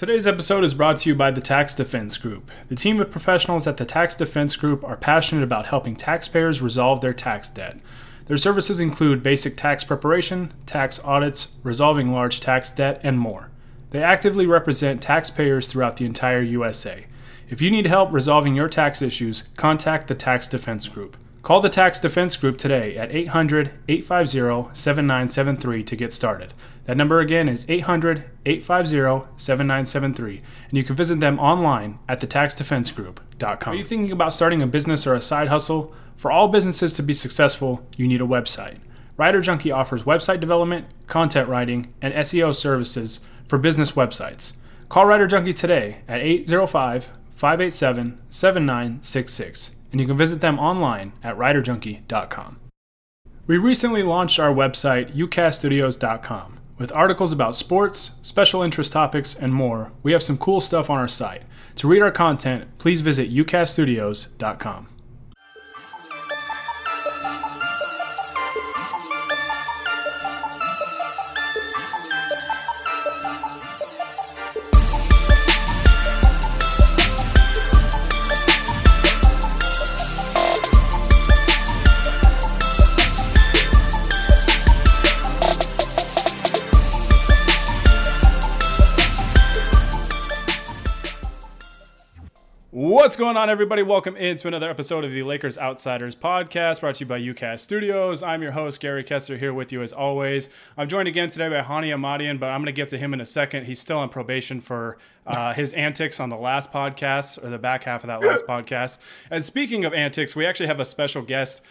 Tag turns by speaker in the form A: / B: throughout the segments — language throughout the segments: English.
A: Today's episode is brought to you by the Tax Defense Group. The team of professionals at the Tax Defense Group are passionate about helping taxpayers resolve their tax debt. Their services include basic tax preparation, tax audits, resolving large tax debt, and more. They actively represent taxpayers throughout the entire USA. If you need help resolving your tax issues, contact the Tax Defense Group. Call the Tax Defense Group today at 800 850 7973 to get started. That number again is 800 850 7973, and you can visit them online at thetaxdefensegroup.com. Are you thinking about starting a business or a side hustle? For all businesses to be successful, you need a website. Writer Junkie offers website development, content writing, and SEO services for business websites. Call Writer Junkie today at 805 587 7966, and you can visit them online at writerjunkie.com. We recently launched our website, ucaststudios.com. With articles about sports, special interest topics, and more, we have some cool stuff on our site. To read our content, please visit ucaststudios.com. What's going on, everybody? Welcome into another episode of the Lakers Outsiders podcast brought to you by UCast Studios. I'm your host, Gary Kessler, here with you as always. I'm joined again today by Hani Amadian, but I'm going to get to him in a second. He's still on probation for uh, his antics on the last podcast, or the back half of that last podcast. And speaking of antics, we actually have a special guest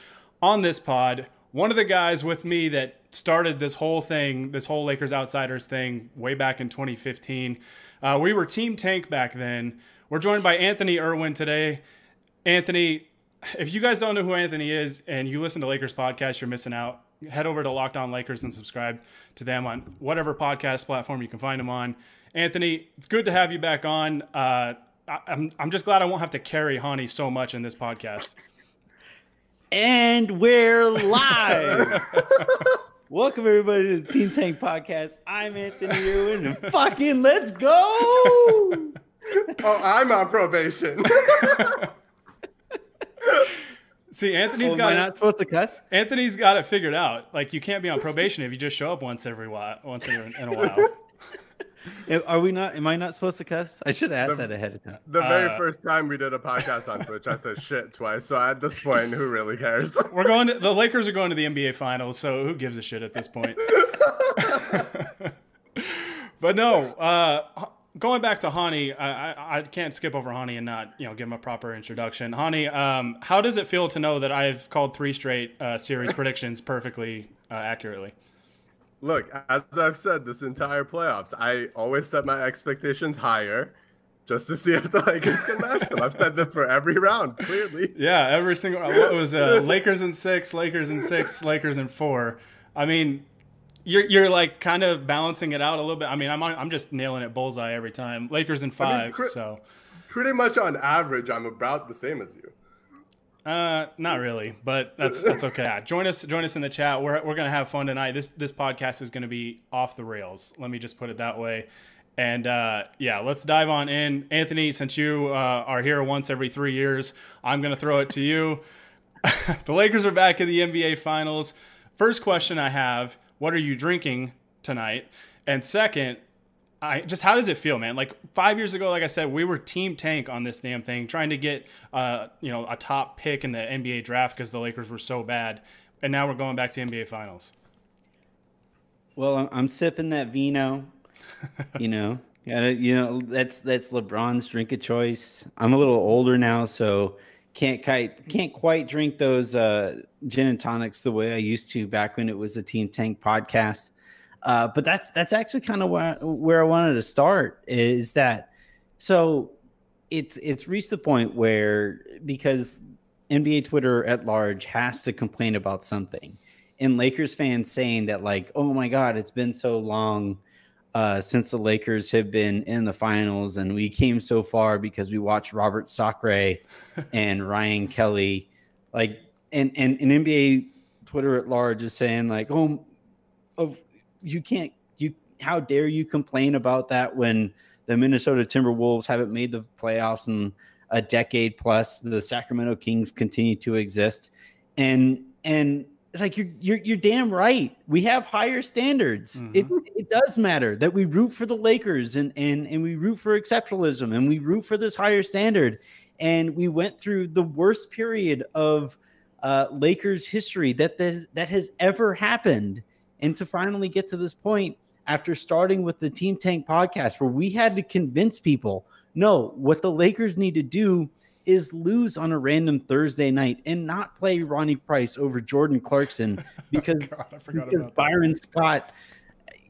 A: on this pod. One of the guys with me that started this whole thing, this whole Lakers Outsiders thing, way back in 2015. Uh, we were Team Tank back then. We're joined by Anthony Irwin today. Anthony, if you guys don't know who Anthony is and you listen to Lakers podcast, you're missing out. Head over to Locked On Lakers and subscribe to them on whatever podcast platform you can find them on. Anthony, it's good to have you back on. Uh, I, I'm I'm just glad I won't have to carry Hani so much in this podcast.
B: And we're live. Welcome everybody to the Team Tank Podcast. I'm Anthony Irwin, and fucking let's go.
C: Oh, I'm on probation.
A: See, Anthony's
B: Oh, am I not supposed to cuss?
A: Anthony's got it figured out. Like you can't be on probation if you just show up once every while, once in a, in a while.
B: Are we not? Am I not supposed to cuss? I should have asked that ahead of time.
C: The very
A: Uh,
C: first time we did a podcast on Twitch, I said shit twice. So at this point, who really cares?
A: We're going to the Lakers are going to the NBA Finals, so who gives a shit at this point? but no, uh, H- going back to Hani, I, I, I can't skip over Hani and not you know give him a proper introduction. Hani, um, how does it feel to know that I've called three straight uh, series predictions perfectly uh, accurately?
C: Look, as I've said this entire playoffs, I always set my expectations higher just to see if the Lakers can match them. I've said this for every round, clearly.
A: Yeah, every single what was uh, Lakers in six, Lakers in six, Lakers in four. I mean, you're you're like kind of balancing it out a little bit. I mean, I'm I'm just nailing it bullseye every time. Lakers in five,
C: cri-
A: so
C: Pretty much on average, I'm about the same as you.
A: uh, not really, but that's that's okay. Yeah, join us join us in the chat. We're we're gonna have fun tonight. This this podcast is gonna be off the rails. Let me just put it that way. And uh, yeah, let's dive on in. Anthony, since you uh, are here once every three years, I'm going to throw it to you. the Lakers are back in the NBA Finals. First question I have What are you drinking tonight? And second, I just how does it feel, man? Like five years ago, like I said, we were Team Tank on this damn thing, trying to get uh, you know a top pick in the NBA draft because the Lakers were so bad, and now we're going back to NBA Finals.
B: Well, I'm, I'm sipping that vino. You know, gotta, you know that's that's LeBron's drink of choice. I'm a little older now, so can't quite can't quite drink those uh, gin and tonics the way I used to back when it was a Team Tank podcast. Uh, but that's that's actually kind of where, where I wanted to start. Is that so? It's it's reached the point where because NBA Twitter at large has to complain about something, and Lakers fans saying that like, oh my God, it's been so long uh, since the Lakers have been in the finals, and we came so far because we watched Robert Sacre and Ryan Kelly, like, and and, and NBA Twitter at large is saying like, oh, of you can't you how dare you complain about that when The Minnesota Timberwolves haven't made the playoffs in a decade plus. The Sacramento Kings continue to exist, and and it's like you're you're you're damn right. We have higher standards. Mm-hmm. It it does matter that we root for the Lakers and and and we root for exceptionalism and we root for this higher standard. And we went through the worst period of uh, Lakers history that that that has ever happened. And to finally get to this point after starting with the Team Tank podcast, where we had to convince people, no, what the Lakers need to do is lose on a random Thursday night and not play Ronnie Price over Jordan Clarkson because, God, because Byron that. Scott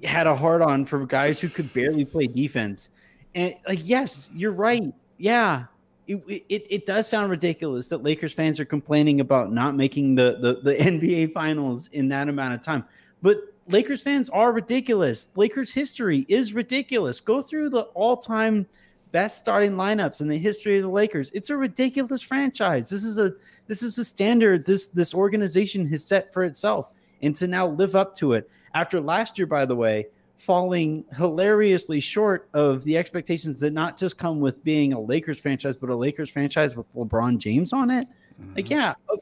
B: had a hard on for guys who could barely play defense. And like, yes, you're right. Yeah. It, it, it does sound ridiculous that Lakers fans are complaining about not making the, the, the NBA finals in that amount of time. But Lakers fans are ridiculous. Lakers history is ridiculous. Go through the all time best starting lineups in the history of the Lakers. It's a ridiculous franchise. This is a this is a standard this this organization has set for itself and to now live up to it. After last year by the way, falling hilariously short of the expectations that not just come with being a Lakers franchise but a Lakers franchise with LeBron James on it. Mm-hmm. Like yeah, oh,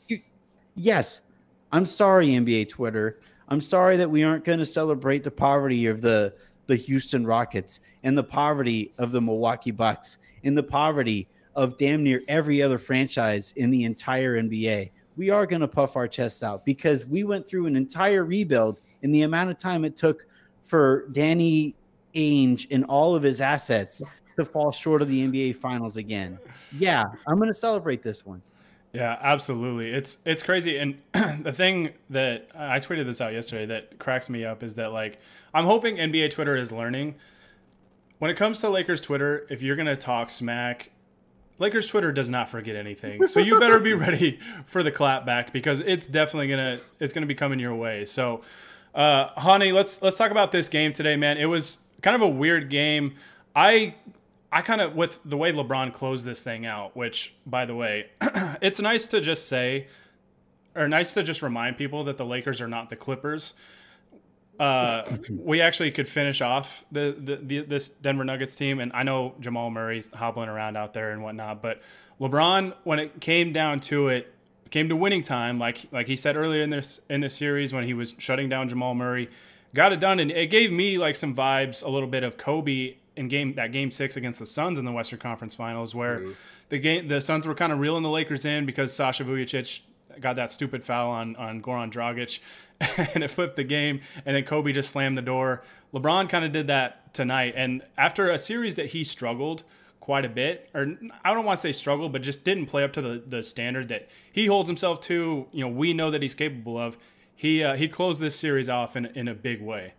B: yes. I'm sorry NBA Twitter. I'm sorry that we aren't going to celebrate the poverty of the the Houston Rockets and the poverty of the Milwaukee Bucks and the poverty of damn near every other franchise in the entire NBA. We are going to puff our chests out because we went through an entire rebuild in the amount of time it took for Danny Ainge and all of his assets to fall short of the NBA finals again. Yeah, I'm going to celebrate this one.
A: Yeah, absolutely. It's it's crazy, and the thing that I tweeted this out yesterday that cracks me up is that like I'm hoping NBA Twitter is learning when it comes to Lakers Twitter. If you're gonna talk smack, Lakers Twitter does not forget anything, so you better be ready for the clapback because it's definitely gonna it's gonna be coming your way. So, uh, Hani, let's let's talk about this game today, man. It was kind of a weird game. I I kind of with the way LeBron closed this thing out, which by the way, it's nice to just say or nice to just remind people that the Lakers are not the Clippers. Uh, we actually could finish off the, the, the, this Denver Nuggets team, and I know Jamal Murray's hobbling around out there and whatnot, but LeBron, when it came down to it, came to winning time, like like he said earlier in this in this series when he was shutting down Jamal Murray, got it done, and it gave me like some vibes, a little bit of Kobe in game that game six against the Suns in the Western Conference Finals, where mm-hmm. the game the Suns were kind of reeling the Lakers in because Sasha Vujacic got that stupid foul on on Goran Dragic, and it flipped the game, and then Kobe just slammed the door. LeBron kind of did that tonight, and after a series that he struggled quite a bit, or I don't want to say struggled, but just didn't play up to the the standard that he holds himself to. You know, we know that he's capable of. He uh, he closed this series off in in a big way.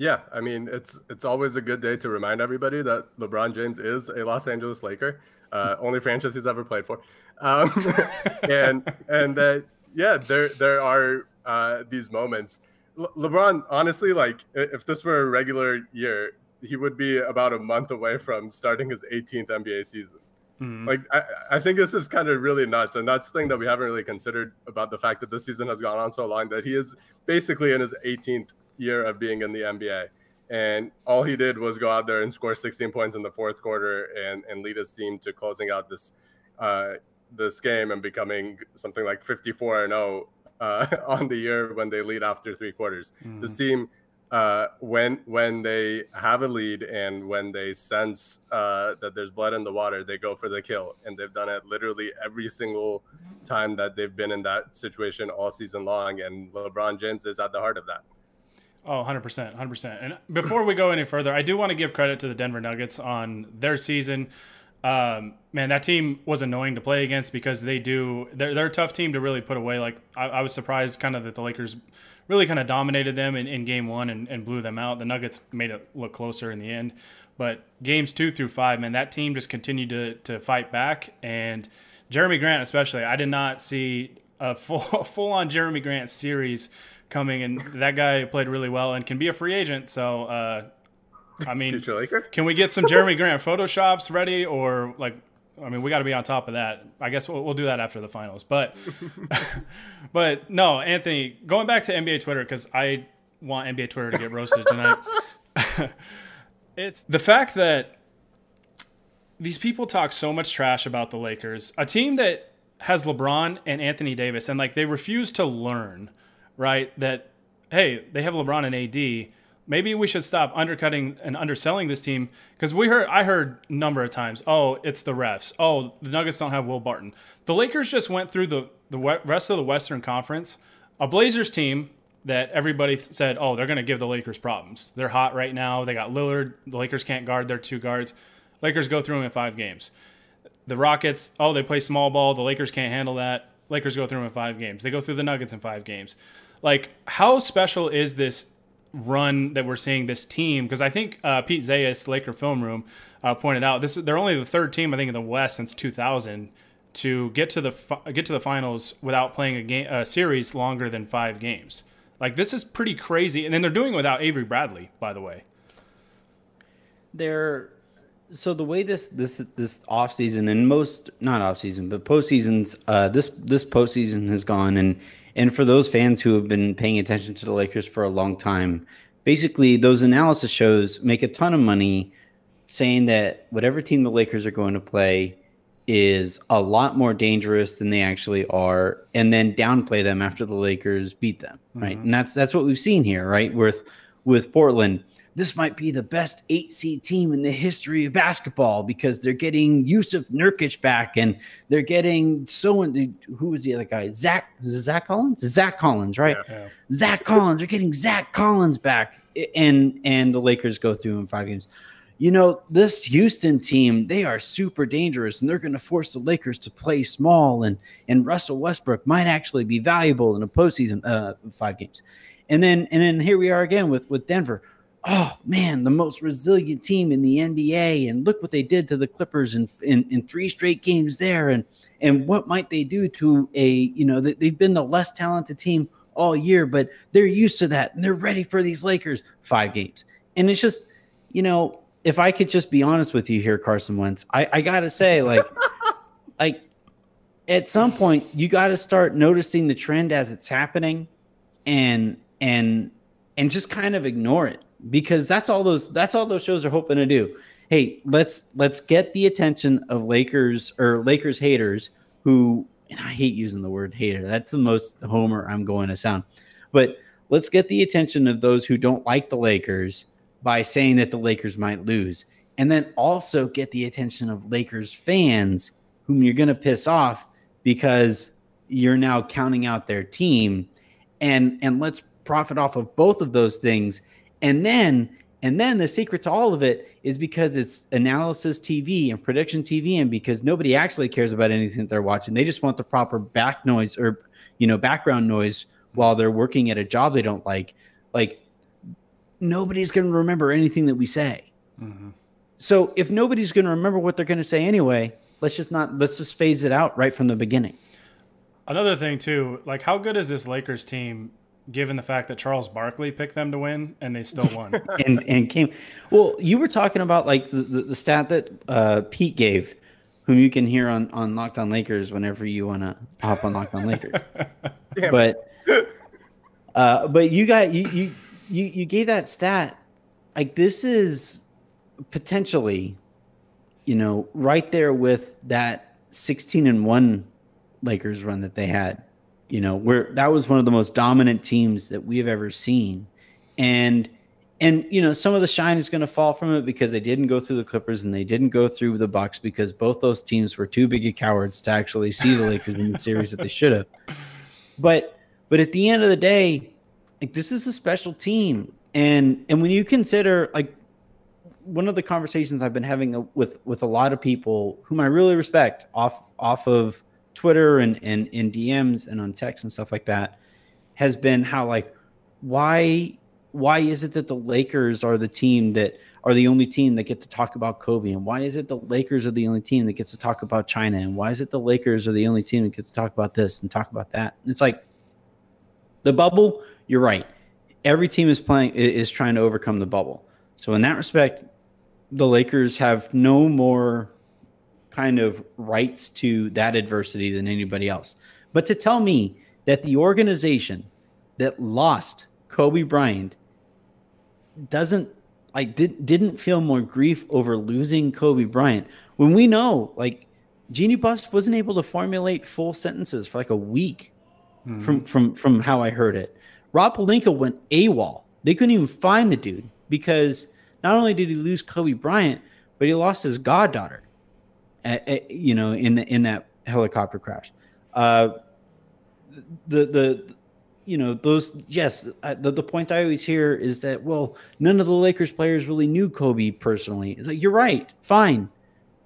C: Yeah, I mean it's it's always a good day to remind everybody that LeBron James is a Los Angeles Laker, uh, only franchise he's ever played for, um, and and that yeah, there there are uh, these moments. Le- LeBron, honestly, like if this were a regular year, he would be about a month away from starting his 18th NBA season. Mm-hmm. Like I, I think this is kind of really nuts, and that's the thing that we haven't really considered about the fact that this season has gone on so long that he is basically in his 18th year of being in the NBA. And all he did was go out there and score 16 points in the fourth quarter and, and lead his team to closing out this uh, this game and becoming something like 54 and 0 uh, on the year when they lead after three quarters. Mm. This team, uh, when when they have a lead and when they sense uh, that there's blood in the water, they go for the kill, and they've done it literally every single time that they've been in that situation all season long. And LeBron James is at the heart of that.
A: Oh, 100%. 100%. And before we go any further, I do want to give credit to the Denver Nuggets on their season. Um, man, that team was annoying to play against because they do, they're, they're a tough team to really put away. Like, I, I was surprised kind of that the Lakers really kind of dominated them in, in game one and, and blew them out. The Nuggets made it look closer in the end. But games two through five, man, that team just continued to, to fight back. And Jerami Grant, especially, I did not see a full full on Jerami Grant series coming, and that guy played really well and can be a free agent. So, uh, I mean, can we get some Jerami Grant photoshops ready, or like, I mean, we got to be on top of that. I guess we'll, we'll do that after the finals. But, but no, Anthony, going back to NBA Twitter because I want NBA Twitter to get roasted tonight. It's the fact that these people talk so much trash about the Lakers, a team that has LeBron and Anthony Davis, and like they refuse to learn, right? That hey, they have LeBron and AD. Maybe we should stop undercutting and underselling this team because we heard I heard a number of times, oh, it's the refs. Oh, the Nuggets don't have Will Barton. The Lakers just went through the the rest of the Western Conference, a Blazers team that everybody said, oh, they're going to give the Lakers problems. They're hot right now. They got Lillard. The Lakers can't guard their two guards. Lakers go through them in five games. The Rockets, oh, they play small ball. The Lakers can't handle that. Lakers go through them in five games. They go through the Nuggets in five games. Like, how special is this run that we're seeing this team? Because I think uh, Pete Zayas, Laker Film Room, uh, pointed out this. They're only the third team I think in the West since 2000 to get to the fi- get to the finals without playing a game a series longer than five games. Like this is pretty crazy, and then they're doing it without Avery Bradley, by the way.
B: They're so the way this this this off season and most not off season but postseasons uh, this this postseason has gone and and for those fans who have been paying attention to the Lakers for a long time, basically those analysis shows make a ton of money saying that whatever team the Lakers are going to play is a lot more dangerous than they actually are and then downplay them after the Lakers beat them, right? Mm-hmm. And that's that's what we've seen here, right? With with Portland this might be the best eight seed team in the history of basketball because they're getting Jusuf Nurkic back and they're getting so who was the other guy? Zach Zach Collins? Zach Collins, right? Yeah. Zach Collins. They're getting Zach Collins back, and and the Lakers go through in five games. You know, this Houston team, they are super dangerous and they're going to force the Lakers to play small. And, and Russell Westbrook might actually be valuable in a postseason, uh, five games. And then, and then here we are again with, with Denver oh man, the most resilient team in the NBA, and look what they did to the Clippers in, in, in three straight games there, and and what might they do to a you know they've been the less talented team all year, but they're used to that and they're ready for these Lakers. Five games, and it's just you know if I could just be honest with you here, Carson Wentz, I, I gotta say like like at some point you got to start noticing the trend as it's happening, and and and just kind of ignore it because that's all those that's all those shows are hoping to do. Hey, let's let's get the attention of Lakers or Lakers haters who and I hate using the word hater. That's the most homer I'm going to sound. But let's get the attention of those who don't like the Lakers by saying that the Lakers might lose. And then also get the attention of Lakers fans whom you're going to piss off because you're now counting out their team and and let's profit off of both of those things and then and then the secret to all of it is because it's analysis TV and prediction TV, and because nobody actually cares about anything that they're watching. They just want the proper back noise or you know background noise while they're working at a job they don't like. Like nobody's going to remember anything that we say. Mm-hmm. So if nobody's going to remember what they're going to say anyway, let's just not let's just phase it out right from the beginning.
A: Another thing too, like how good is this Lakers team given the fact that Charles Barkley picked them to win and they still won.
B: and and came. Well, you were talking about like the, the, the stat that uh, Pete gave, whom you can hear on on Locked On Lakers whenever you want to hop on Locked On Lakers. but uh, but you got you you you you gave that stat. Like this is potentially, you know, right there with that sixteen and one Lakers run that they had you know, where that was one of the most dominant teams that we have ever seen. And and you know, some of the shine is going to fall from it because they didn't go through the Clippers and they didn't go through the Bucks because both those teams were too big of cowards to actually see the Lakers in the series that they should have. But but at the end of the day, like this is a special team. And and when you consider like one of the conversations I've been having with with a lot of people whom I really respect off off of Twitter and, and in DMs and on text and stuff like that has been how like why why is it that the Lakers are the team that are the only team that get to talk about Kobe? And why is it the Lakers are the only team that gets to talk about China? And why is it the Lakers are the only team that gets to talk about this and talk about that? And it's like the bubble you're right. Every team is playing is trying to overcome the bubble. So in that respect the Lakers have no more kind of rights to that adversity than anybody else. But to tell me that the organization that lost Kobe Bryant doesn't like did, didn't feel more grief over losing Kobe Bryant when we know like Jeanie Buss wasn't able to formulate full sentences for like a week mm-hmm. from from from how I heard it. Rob Pelinka went AWOL. They couldn't even find the dude because not only did he lose Kobe Bryant, but he lost his goddaughter. You know, in the in that helicopter crash. Uh, the the you know those yes the, the point i always hear is that well none of the lakers players really knew kobe personally it's like you're right fine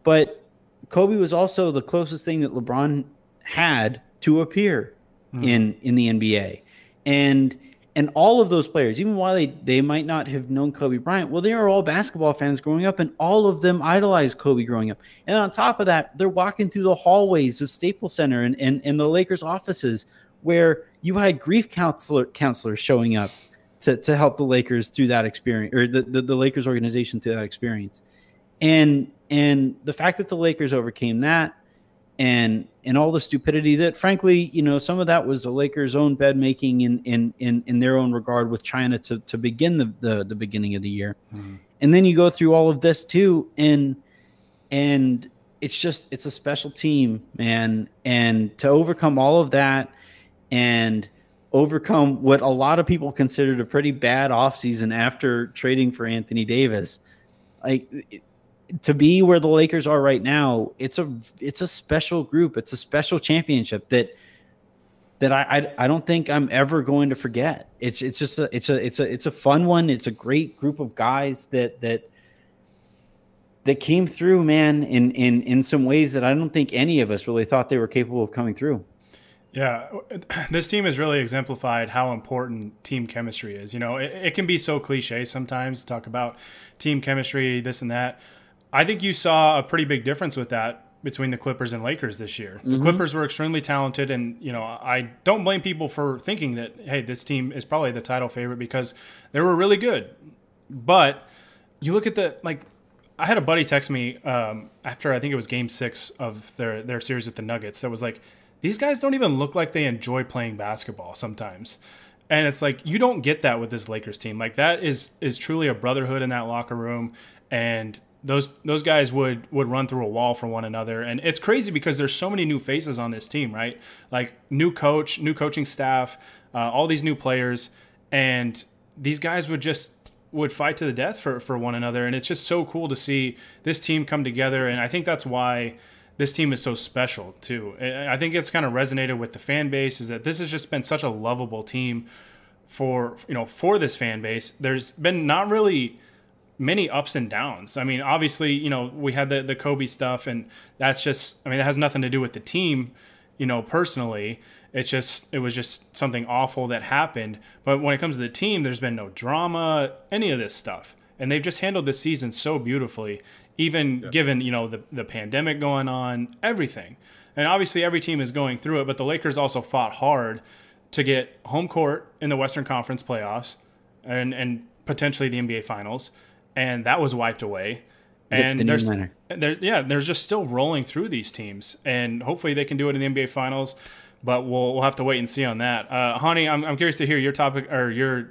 B: but kobe was also the closest thing that lebron had to appear mm. in in the nba and and all of those players even while they they might not have known kobe bryant well they are all basketball fans growing up and all of them idolized kobe growing up and on top of that they're walking through the hallways of staples center and and, and the lakers offices where you had grief counselor counselors showing up to, to help the Lakers through that experience or the, the, the Lakers organization through that experience. And and the fact that the Lakers overcame that and and all the stupidity that frankly, you know, some of that was the Lakers' own bed making in in in, in their own regard with China to to begin the the, the beginning of the year. Mm-hmm. And then you go through all of this too and and it's just it's a special team, man. And to overcome all of that and overcome what a lot of people considered a pretty bad offseason after trading for Anthony Davis. Like to be where the Lakers are right now, it's a it's a special group. It's a special championship that that I, I, I don't think I'm ever going to forget. It's it's just a it's a it's a it's a fun one. It's a great group of guys that that that came through, man, in in in some ways that I don't think any of us really thought they were capable of coming through.
A: Yeah, this team has really exemplified how important team chemistry is. You know, it, it, can be so cliche sometimes to talk about team chemistry, this and that. I think you saw a pretty big difference with that between the Clippers and Lakers this year. The mm-hmm. Clippers were extremely talented, and you know, I don't blame people for thinking that hey, this team is probably the title favorite because they were really good. But you look at the like. I had a buddy text me um, after I think it was Game Six of their their series with the Nuggets. That was like, these guys don't even look like they enjoy playing basketball sometimes. And it's like you don't get that with this Lakers team. Like that is is truly a brotherhood in that locker room and those those guys would would run through a wall for one another. And it's crazy because there's so many new faces on this team right? Like new coach new coaching staff uh, all these new players. And these guys would just would fight to the death for for one another. And it's just so cool to see this team come together. And i think that's why this team is so special too. I think it's kind of resonated with the fan base is that this has just been such a lovable team for you know for this fan base. There's been not really many ups and downs. I mean, obviously, you know, we had the the Kobe stuff, and that's just I mean, that has nothing to do with the team, you know, personally. It's just it was just something awful that happened. But when it comes to the team, there's been no drama, any of this stuff. And they've just handled this season so beautifully even yeah. given you know the the pandemic going on, everything. And obviously, every team is going through it, but the Lakers also fought hard to get home court in the Western Conference playoffs and and potentially the NBA Finals, and that was wiped away. And the there's, there, yeah, there's just still rolling through these teams, and hopefully they can do it in the NBA Finals. But we'll we'll have to wait and see on that. Uh, Hani, I'm I'm curious to hear your topic or your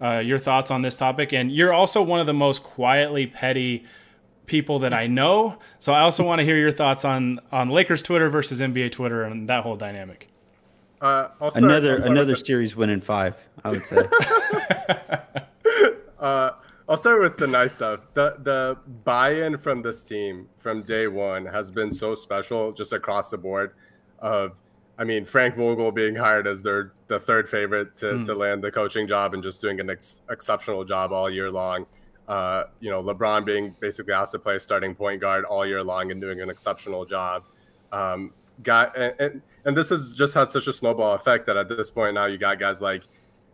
A: uh, your thoughts on this topic, and you're also one of the most quietly petty people that I know. So I also want to hear your thoughts on on Lakers Twitter versus NBA Twitter and that whole dynamic.
B: Uh, start, another another series win in five, I would say.
C: uh, I'll start with the nice stuff. The the buy-in from this team from day one has been so special, just across the board. Of, I mean, Frank Vogel being hired as their the third favorite to, mm. to land the coaching job and just doing an ex- exceptional job all year long. Uh, you know, LeBron being basically asked to play starting point guard all year long and doing an exceptional job. Um, got and, and, and this has just had such a snowball effect that at this point now you got guys like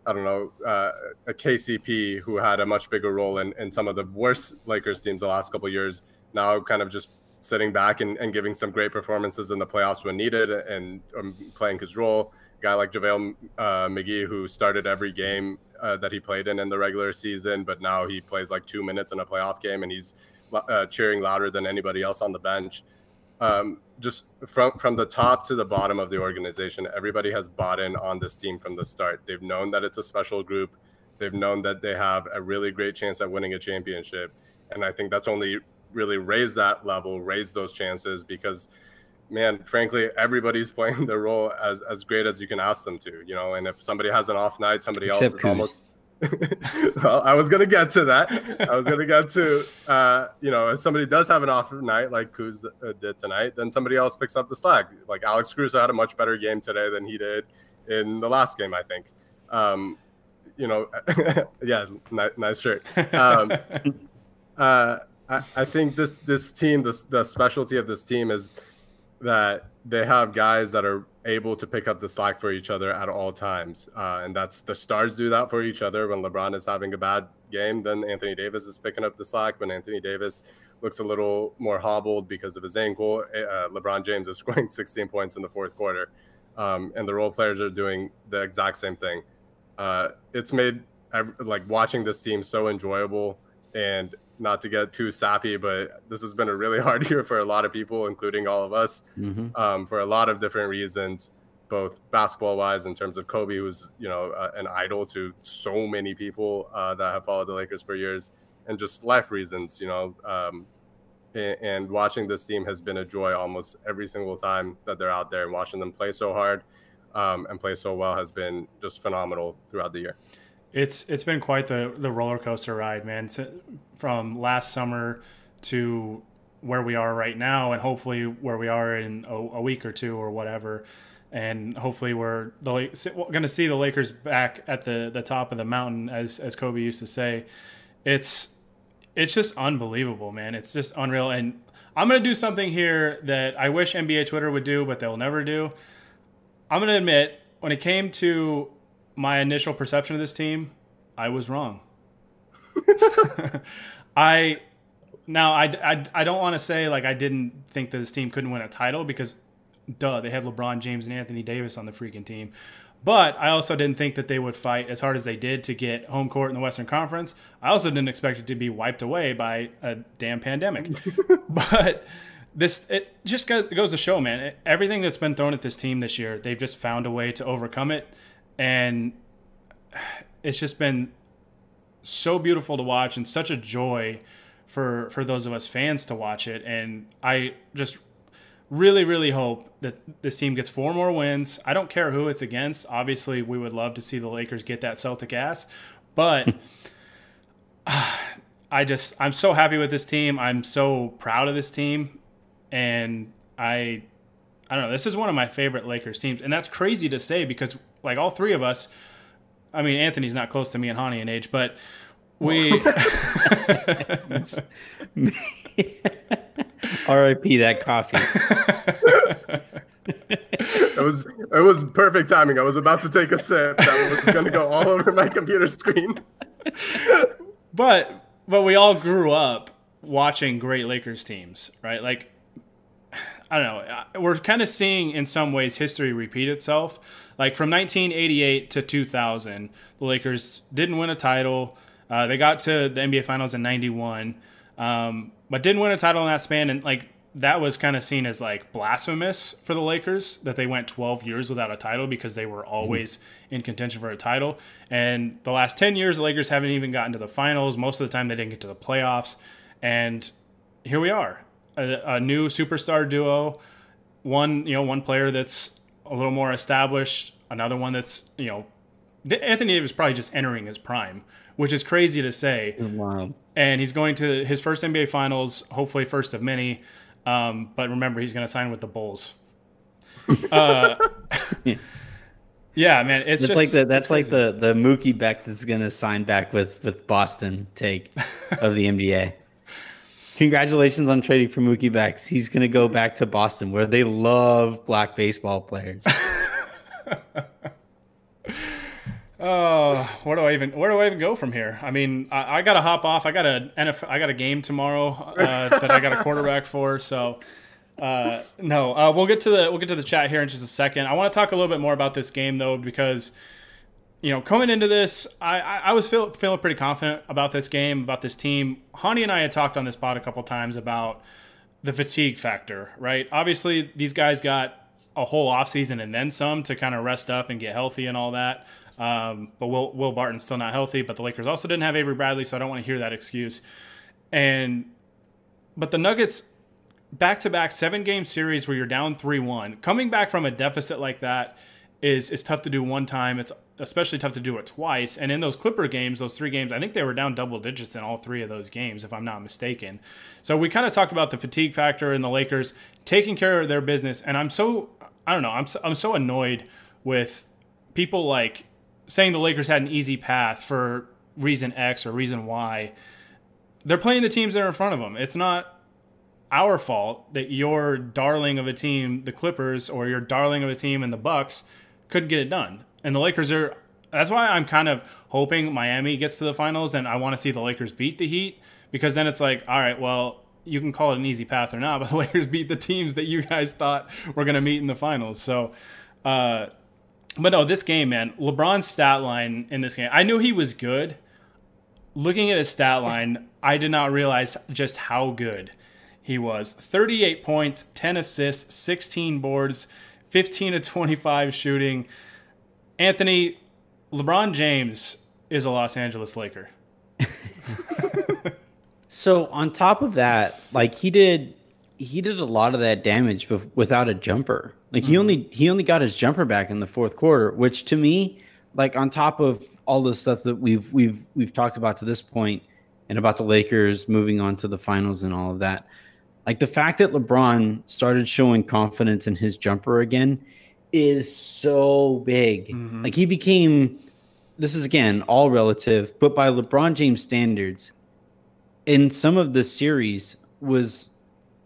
C: I don't know uh, a KCP who had a much bigger role in, in some of the worst Lakers teams the last couple years. Now kind of just sitting back and, and giving some great performances in the playoffs when needed and um, playing his role. A guy like JaVale uh, McGee who started every game uh, that he played in in the regular season, but now he plays like two minutes in a playoff game and he's uh, cheering louder than anybody else on the bench. Um, just from from the top to the bottom of the organization, everybody has bought in on this team from the start. They've known that it's a special group. They've known that they have a really great chance at winning a championship, and I think that's only really raised that level, raised those chances because man, frankly, everybody's playing their role as as great as you can ask them to, you know. And if somebody has an off night, somebody Except else is almost. well, I was gonna get to that. I was gonna get to, uh, you know, if somebody does have an off night like Kuz uh, did tonight, then somebody else picks up the slack. Like Alex Caruso had a much better game today than he did in the last game, I think. Um, you know, yeah, nice, nice shirt. Um, uh, I, I think this this team, this the specialty of this team is that they have guys that are able to pick up the slack for each other at all times. Uh, and that's the stars do that for each other. When LeBron is having a bad game, then Anthony Davis is picking up the slack. When Anthony Davis looks a little more hobbled because of his ankle, eh, uh, LeBron James is scoring 16 points in the fourth quarter. Um, and the role players are doing the exact same thing. Uh, it's made like watching this team so enjoyable and not to get too sappy, but this has been a really hard year for a lot of people, including all of us, mm-hmm. um, for a lot of different reasons, both basketball wise, in terms of Kobe, who's you know uh, an idol to so many people uh, that have followed the Lakers for years, and just life reasons, you know. Um, and, and watching this team has been a joy almost every single time that they're out there, and watching them play so hard um, and play so well has been just phenomenal throughout the year.
A: It's it's been quite the the roller coaster ride, man. From last summer to where we are right now, and hopefully where we are in a, a week or two or whatever, and hopefully we're the going to see the Lakers back at the the top of the mountain, as as Kobe used to say. It's it's just unbelievable, man. It's just unreal, and I'm gonna do something here that I wish NBA Twitter would do, but they'll never do. I'm gonna admit when it came to my initial perception of this team, I was wrong. I now I, I, I don't want to say like I didn't think that this team couldn't win a title because duh they had LeBron James and Anthony Davis on the freaking team. But I also didn't think that they would fight as hard as they did to get home court in the Western Conference. I also didn't expect it to be wiped away by a damn pandemic. but this it just goes, it goes to show, man. Everything that's been thrown at this team this year, they've just found a way to overcome it and it's just been so beautiful to watch and such a joy for for those of us fans to watch it. And i just really really hope that this team gets four more wins. I don't care who it's against. Obviously we would love to see the lakers get that celtic ass. But i just i'm so happy with this team. I'm so proud of this team. And i i don't know. This is one of my favorite lakers teams. And that's crazy to say because like all three of us. I mean, Anthony's not close to me and Hani in age, but we.
B: R.I.P. that coffee.
C: it was it was perfect timing. I was about to take a sip. That was going to go all over my computer screen.
A: but but we all grew up watching great Lakers teams, right? Like I don't know. We're kind of seeing in some ways history repeat itself. Like from 1988 to 2000, the Lakers didn't win a title. Uh, they got to the NBA Finals in '91, um, but didn't win a title in that span. And like that was kind of seen as like blasphemous for the Lakers that they went 12 years without a title because they were always mm-hmm. in contention for a title. And the last 10 years, the Lakers haven't even gotten to the finals. Most of the time, they didn't get to the playoffs. And here we are, a, a new superstar duo. One, you know, one player that's a little more established. Another one that's you know, Anthony Davis probably just entering his prime, which is crazy to say.
B: Wow.
A: And he's going to his first NBA Finals, hopefully first of many. Um, but remember, he's going to sign with the Bulls. uh, yeah, man, it's
B: that's
A: just,
B: like the that's like the the Mookie Betts is going to sign back with with Boston take of the NBA. Congratulations on trading for Mookie Betts. He's going to go back to Boston where they love black baseball players.
A: Oh, where do I even where do I even go from here? I mean, I, I got to hop off. I got a NFL, I got a game tomorrow uh, that I got a quarterback for. So, uh, no, uh, we'll get to the we'll get to the chat here in just a second. I want to talk a little bit more about this game though because you know, coming into this, I, I was feel, feeling pretty confident about this game, about this team. Hani and I had talked on this pod a couple times about the fatigue factor, right? Obviously, these guys got a whole offseason and then some to kind of rest up and get healthy and all that. Um, but Will Will Barton's still not healthy. But the Lakers also didn't have Avery Bradley, so I don't want to hear that excuse. And but the Nuggets back to back seven game series where you're down three one, coming back from a deficit like that is is tough to do one time. It's especially tough to do it twice. And in those Clipper games, those three games, I think they were down double digits in all three of those games, if I'm not mistaken. So we kind of talked about the fatigue factor in the Lakers taking care of their business, and I'm so I don't know, I'm so, I'm so annoyed with people like saying the Lakers had an easy path for reason X or reason Y. They're playing the teams that are in front of them. It's not our fault that your darling of a team, the Clippers, or your darling of a team in the Bucks, couldn't get it done. And the Lakers are. That's why I'm kind of hoping Miami gets to the finals, and I want to see the Lakers beat the Heat because then it's like, all right, well, you can call it an easy path or not, but the Lakers beat the teams that you guys thought were going to meet in the finals. So, uh, but no, this game, man, LeBron's stat line in this game, I knew he was good. Looking at his stat line, I did not realize just how good he was. 38 points, 10 assists, 16 boards, 15 to 25 shooting. Anthony, LeBron James is a Los Angeles Laker.
B: so on top of that, like he did, he did a lot of that damage without a jumper. Like he mm-hmm. only he only got his jumper back in the fourth quarter, which to me, like on top of all the stuff that we've we've we've talked about to this point, and about the Lakers moving on to the finals and all of that, like the fact that LeBron started showing confidence in his jumper again is so big. Mm-hmm. Like he became this is again all relative, but by LeBron James standards, in some of the series was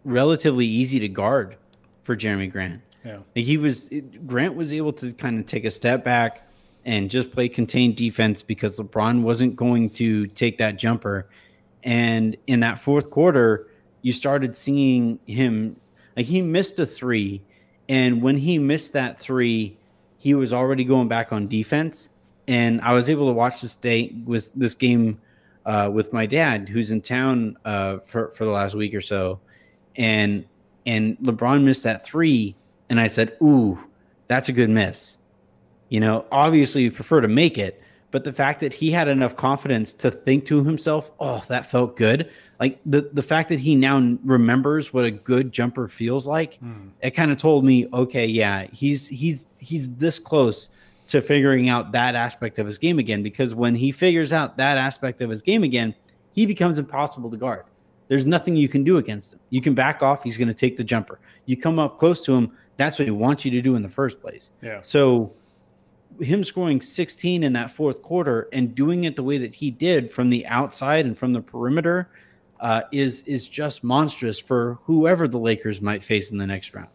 B: relatively easy to guard for Jerami Grant.
A: Yeah.
B: Like he was Grant was able to kind of take a step back and just play contained defense because LeBron wasn't going to take that jumper. And in that fourth quarter, you started seeing him like he missed a three and when he missed that three, he was already going back on defense. And I was able to watch this day with this game uh, with my dad, who's in town uh, for for the last week or so, and and LeBron missed that three, and I said, "Ooh, that's a good miss." You know, obviously, you prefer to make it, but the fact that he had enough confidence to think to himself, "Oh, that felt good," like the the fact that he now remembers what a good jumper feels like mm. it kind of told me okay yeah he's he's he's this close to figuring out that aspect of his game again. Because when he figures out that aspect of his game again he becomes impossible to guard. There's nothing you can do against him. You can back off he's going to take the jumper. You come up close to him that's what he wants you to do in the first place.
A: Yeah.
B: So him scoring 16 in that fourth quarter and doing it the way that he did from the outside and from the perimeter uh, is is just monstrous for whoever the Lakers might face in the next round.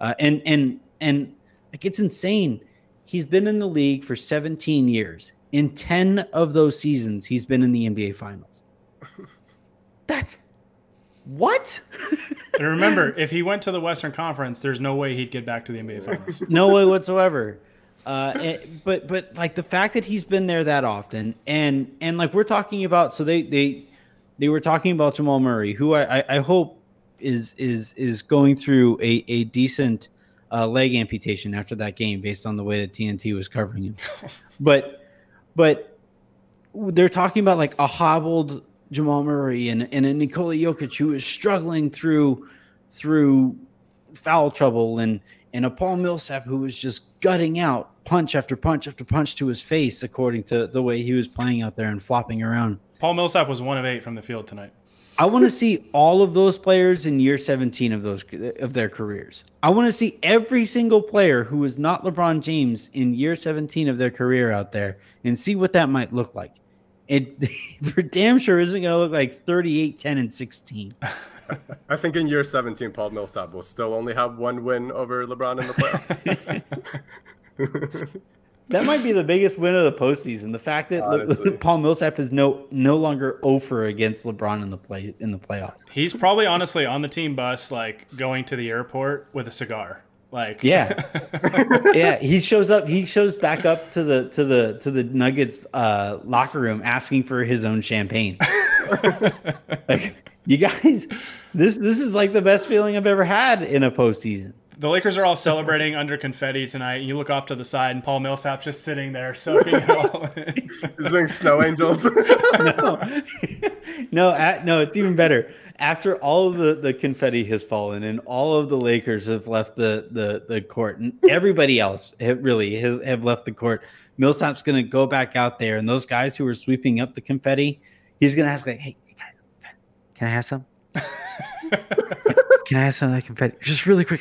B: Uh, and and and like it's insane. He's been in the league for 17 years. In 10 of those seasons, he's been in the NBA Finals. That's what?
A: and remember, if he went to the Western Conference, there's no way he'd get back to the NBA Finals.
B: no way whatsoever. Uh, and, but but like the fact that he's been there that often, and and like we're talking about, so they they they were talking about Jamal Murray, who I, I, hope is is is going through a, a decent uh, leg amputation after that game, based on the way that TNT was covering him. but but they're talking about like a hobbled Jamal Murray and, and a Nikola Jokic who is struggling through through foul trouble and and a Paul Millsap who was just gutting out punch after punch after punch to his face, according to the way he was playing out there and flopping around.
A: Paul Millsap was one of eight from the field tonight.
B: I want to see all of those players in year 17 of those of their careers. I want to see every single player who is not LeBron James in year 17 of their career out there and see what that might look like. It for damn sure isn't going to look like 38, 10, and 16.
C: I think in year 17, Paul Millsap will still only have one win over LeBron in the
B: playoffs. That might be the biggest win of the postseason. The fact that Le- Paul Millsap is no no longer over against LeBron in the play in the playoffs.
A: He's probably honestly on the team bus, like going to the airport with a cigar. Like
B: yeah, yeah. He shows up. He shows back up to the to the to the Nuggets uh, locker room asking for his own champagne. like you guys, this this is like the best feeling I've ever had in a postseason.
A: the Lakers are all celebrating under confetti tonight. You look off to the side, and Paul Millsap's just sitting there soaking it all in.
C: He's doing snow angels.
B: no, no, at, no. It's even better. After all of the, the confetti has fallen and all of the Lakers have left the the, the court, and everybody else have really has, have left the court, Millsap's going to go back out there, and those guys who are sweeping up the confetti, he's going to ask like, "Hey, guys, can I have some? can I have some of that confetti? Just really quick."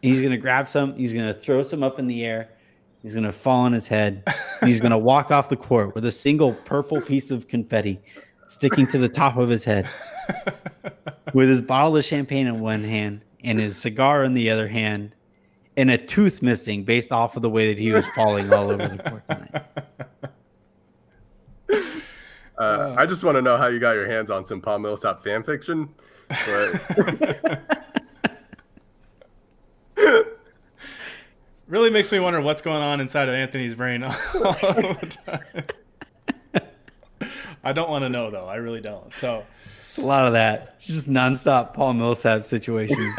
B: He's to grab some. He's to throw some up in the air. He's to fall on his head. He's to walk off the court with a single purple piece of confetti sticking to the top of his head, with his bottle of champagne in one hand and his cigar in the other hand, and a tooth missing based off of the way that he was falling all over the court tonight.
C: Uh, I just want to know how you got your hands on some Paul Millsap fan fiction. But
A: really makes me wonder what's going on inside of Anthony's brain all the time. I don't want to know though. I really don't. So
B: it's a lot of that. Just nonstop Paul Millsap situations.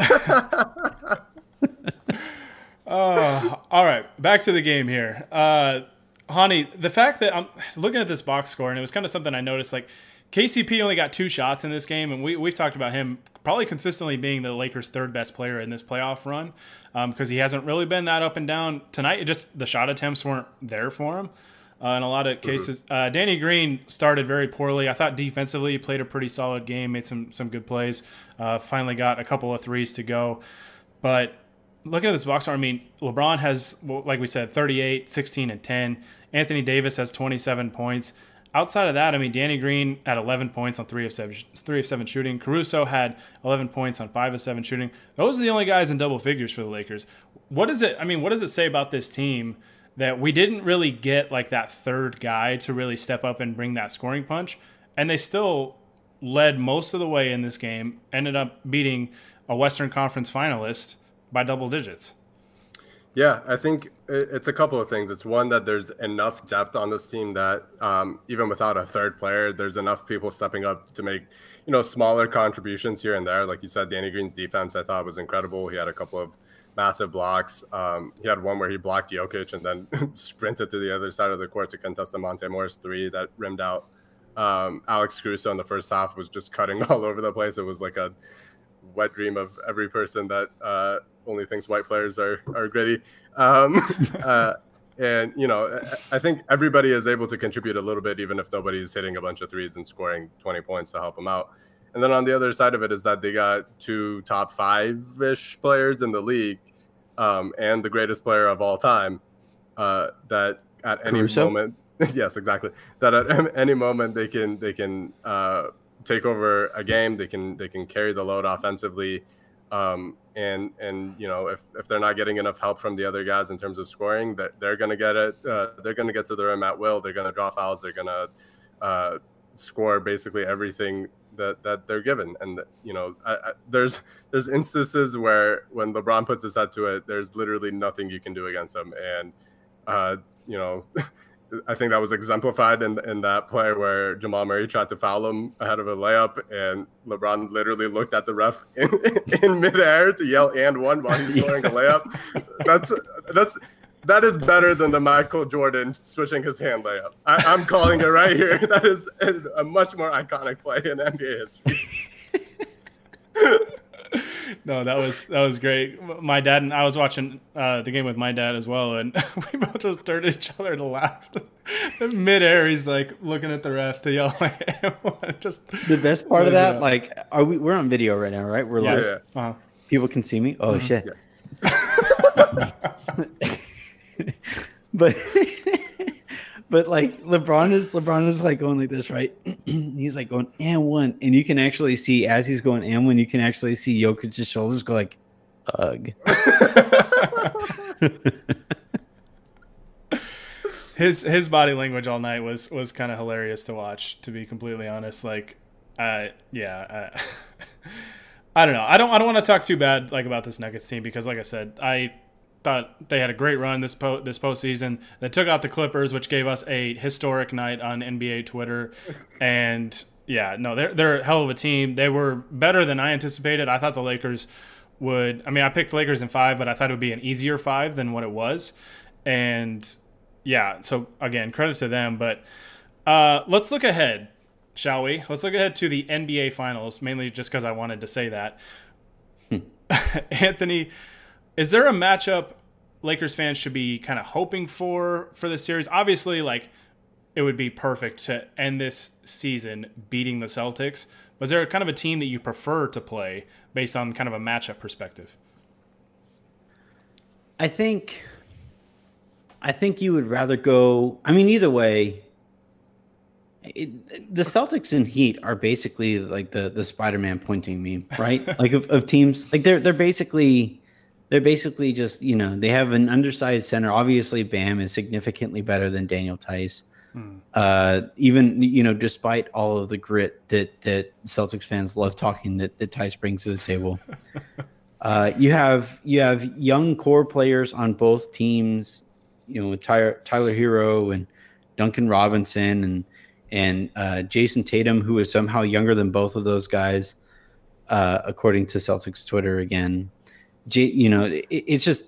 A: oh, all right. Back to the game here. Uh, Hani, the fact that I'm looking at this box score, and it was kind of something I noticed. Like KCP only got two shots in this game, and we, we've talked about him probably consistently being the Lakers' third best player in this playoff run because um, he hasn't really been that up and down. Tonight, just the shot attempts weren't there for him. Uh, in a lot of mm-hmm. cases, uh, Danny Green started very poorly. I thought defensively he played a pretty solid game, made some some good plays. Uh, finally got a couple of threes to go, but looking at this box score, I mean, LeBron has, like we said, 38, 16, and 10. Anthony Davis has 27 points. Outside of that, I mean, Danny Green had 11 points on three of seven, three of seven shooting. Caruso had 11 points on five of seven shooting. Those are the only guys in double figures for the Lakers. What is it? I mean, what does it say about this team that we didn't really get like that third guy to really step up and bring that scoring punch, and they still led most of the way in this game. Ended up beating a Western Conference finalist by double digits.
C: Yeah, I think it's a couple of things. It's one that there's enough depth on this team that um, even without a third player, there's enough people stepping up to make you know smaller contributions here and there. Like you said, Danny Green's defense I thought was incredible. He had a couple of massive blocks. Um, he had one where he blocked Jokic and then sprinted to the other side of the court to contest the Monte Morris three that rimmed out. Um, Alex Caruso in the first half was just cutting all over the place. It was like a wet dream of every person that uh, only thinks white players are are gritty. Um, uh, and you know, I think everybody is able to contribute a little bit, even if nobody's hitting a bunch of threes and scoring 20 points to help them out. And then on the other side of it is that they got two top five-ish players in the league, um, and the greatest player of all time. Uh, that at any Caruso? moment, yes, exactly. That at any moment they can they can uh, take over a game. They can they can carry the load offensively, um, and and you know if, if they're not getting enough help from the other guys in terms of scoring, that they're going to get it. Uh, they're going to get to the rim at will. They're going to draw fouls. They're going to uh, score basically everything that that they're given. And you know, I, I, there's there's instances where when LeBron puts his head to it, there's literally nothing you can do against them. And uh, you know. I think that was exemplified in in that play where Jamal Murray tried to foul him ahead of a layup, and LeBron literally looked at the ref in, in midair to yell "and one" while he's scoring a layup. That's that's that is better than the Michael Jordan switching his hand layup. I, am calling it right here. That is a much more iconic play in NBA history.
A: no, that was that was great. My dad and I was watching uh, the game with my dad as well, and we both just turned at each other to laugh. Mid air, he's like looking at the ref to yell like just
B: the best part of that, like, are we? We're on video right now, right? We're live. Yeah. Uh-huh. People can see me. Oh mm-hmm. shit! Yeah. but but like LeBron is LeBron is like going like this, right? he's like going and one, and you can actually see as he's going and one, you can actually see Jokic's shoulders go like, ugh.
A: his his body language all night was was kind of hilarious to watch. To be completely honest, like, uh, yeah. I, I don't know. I don't. I don't want to talk too bad like about this Nuggets team because, like I said, I thought they had a great run this po- this postseason. They took out the Clippers, which gave us a historic night on NBA Twitter. And yeah, no, they're they're a hell of a team. They were better than I anticipated. I thought the Lakers would. I mean, I picked Lakers in five, but I thought it would be an easier five than what it was, and yeah. So again, credit to them. But uh, let's look ahead, shall we? Let's look ahead to the NBA Finals, mainly just because I wanted to say that. Anthony, is there a matchup Lakers fans should be kind of hoping for for this series? Obviously, like it would be perfect to end this season beating the Celtics. Was there kind of a team that you prefer to play based on kind of a matchup perspective?
B: I think I think you would rather go I mean either way it, the Celtics and Heat are basically like the the Spider-Man pointing meme, right? like of, of teams like they're they're basically they're basically just, you know, they have an undersized center. Obviously Bam is significantly better than Daniel Theis. Hmm. Uh, even you know, despite all of the grit that that Celtics fans love talking that that Theis brings to the table, uh, you have you have young core players on both teams. You know, Tyler, Tyler Herro and Duncan Robinson and and uh, Jayson Tatum, who is somehow younger than both of those guys, uh, according to Celtics Twitter again. You know, it, it's just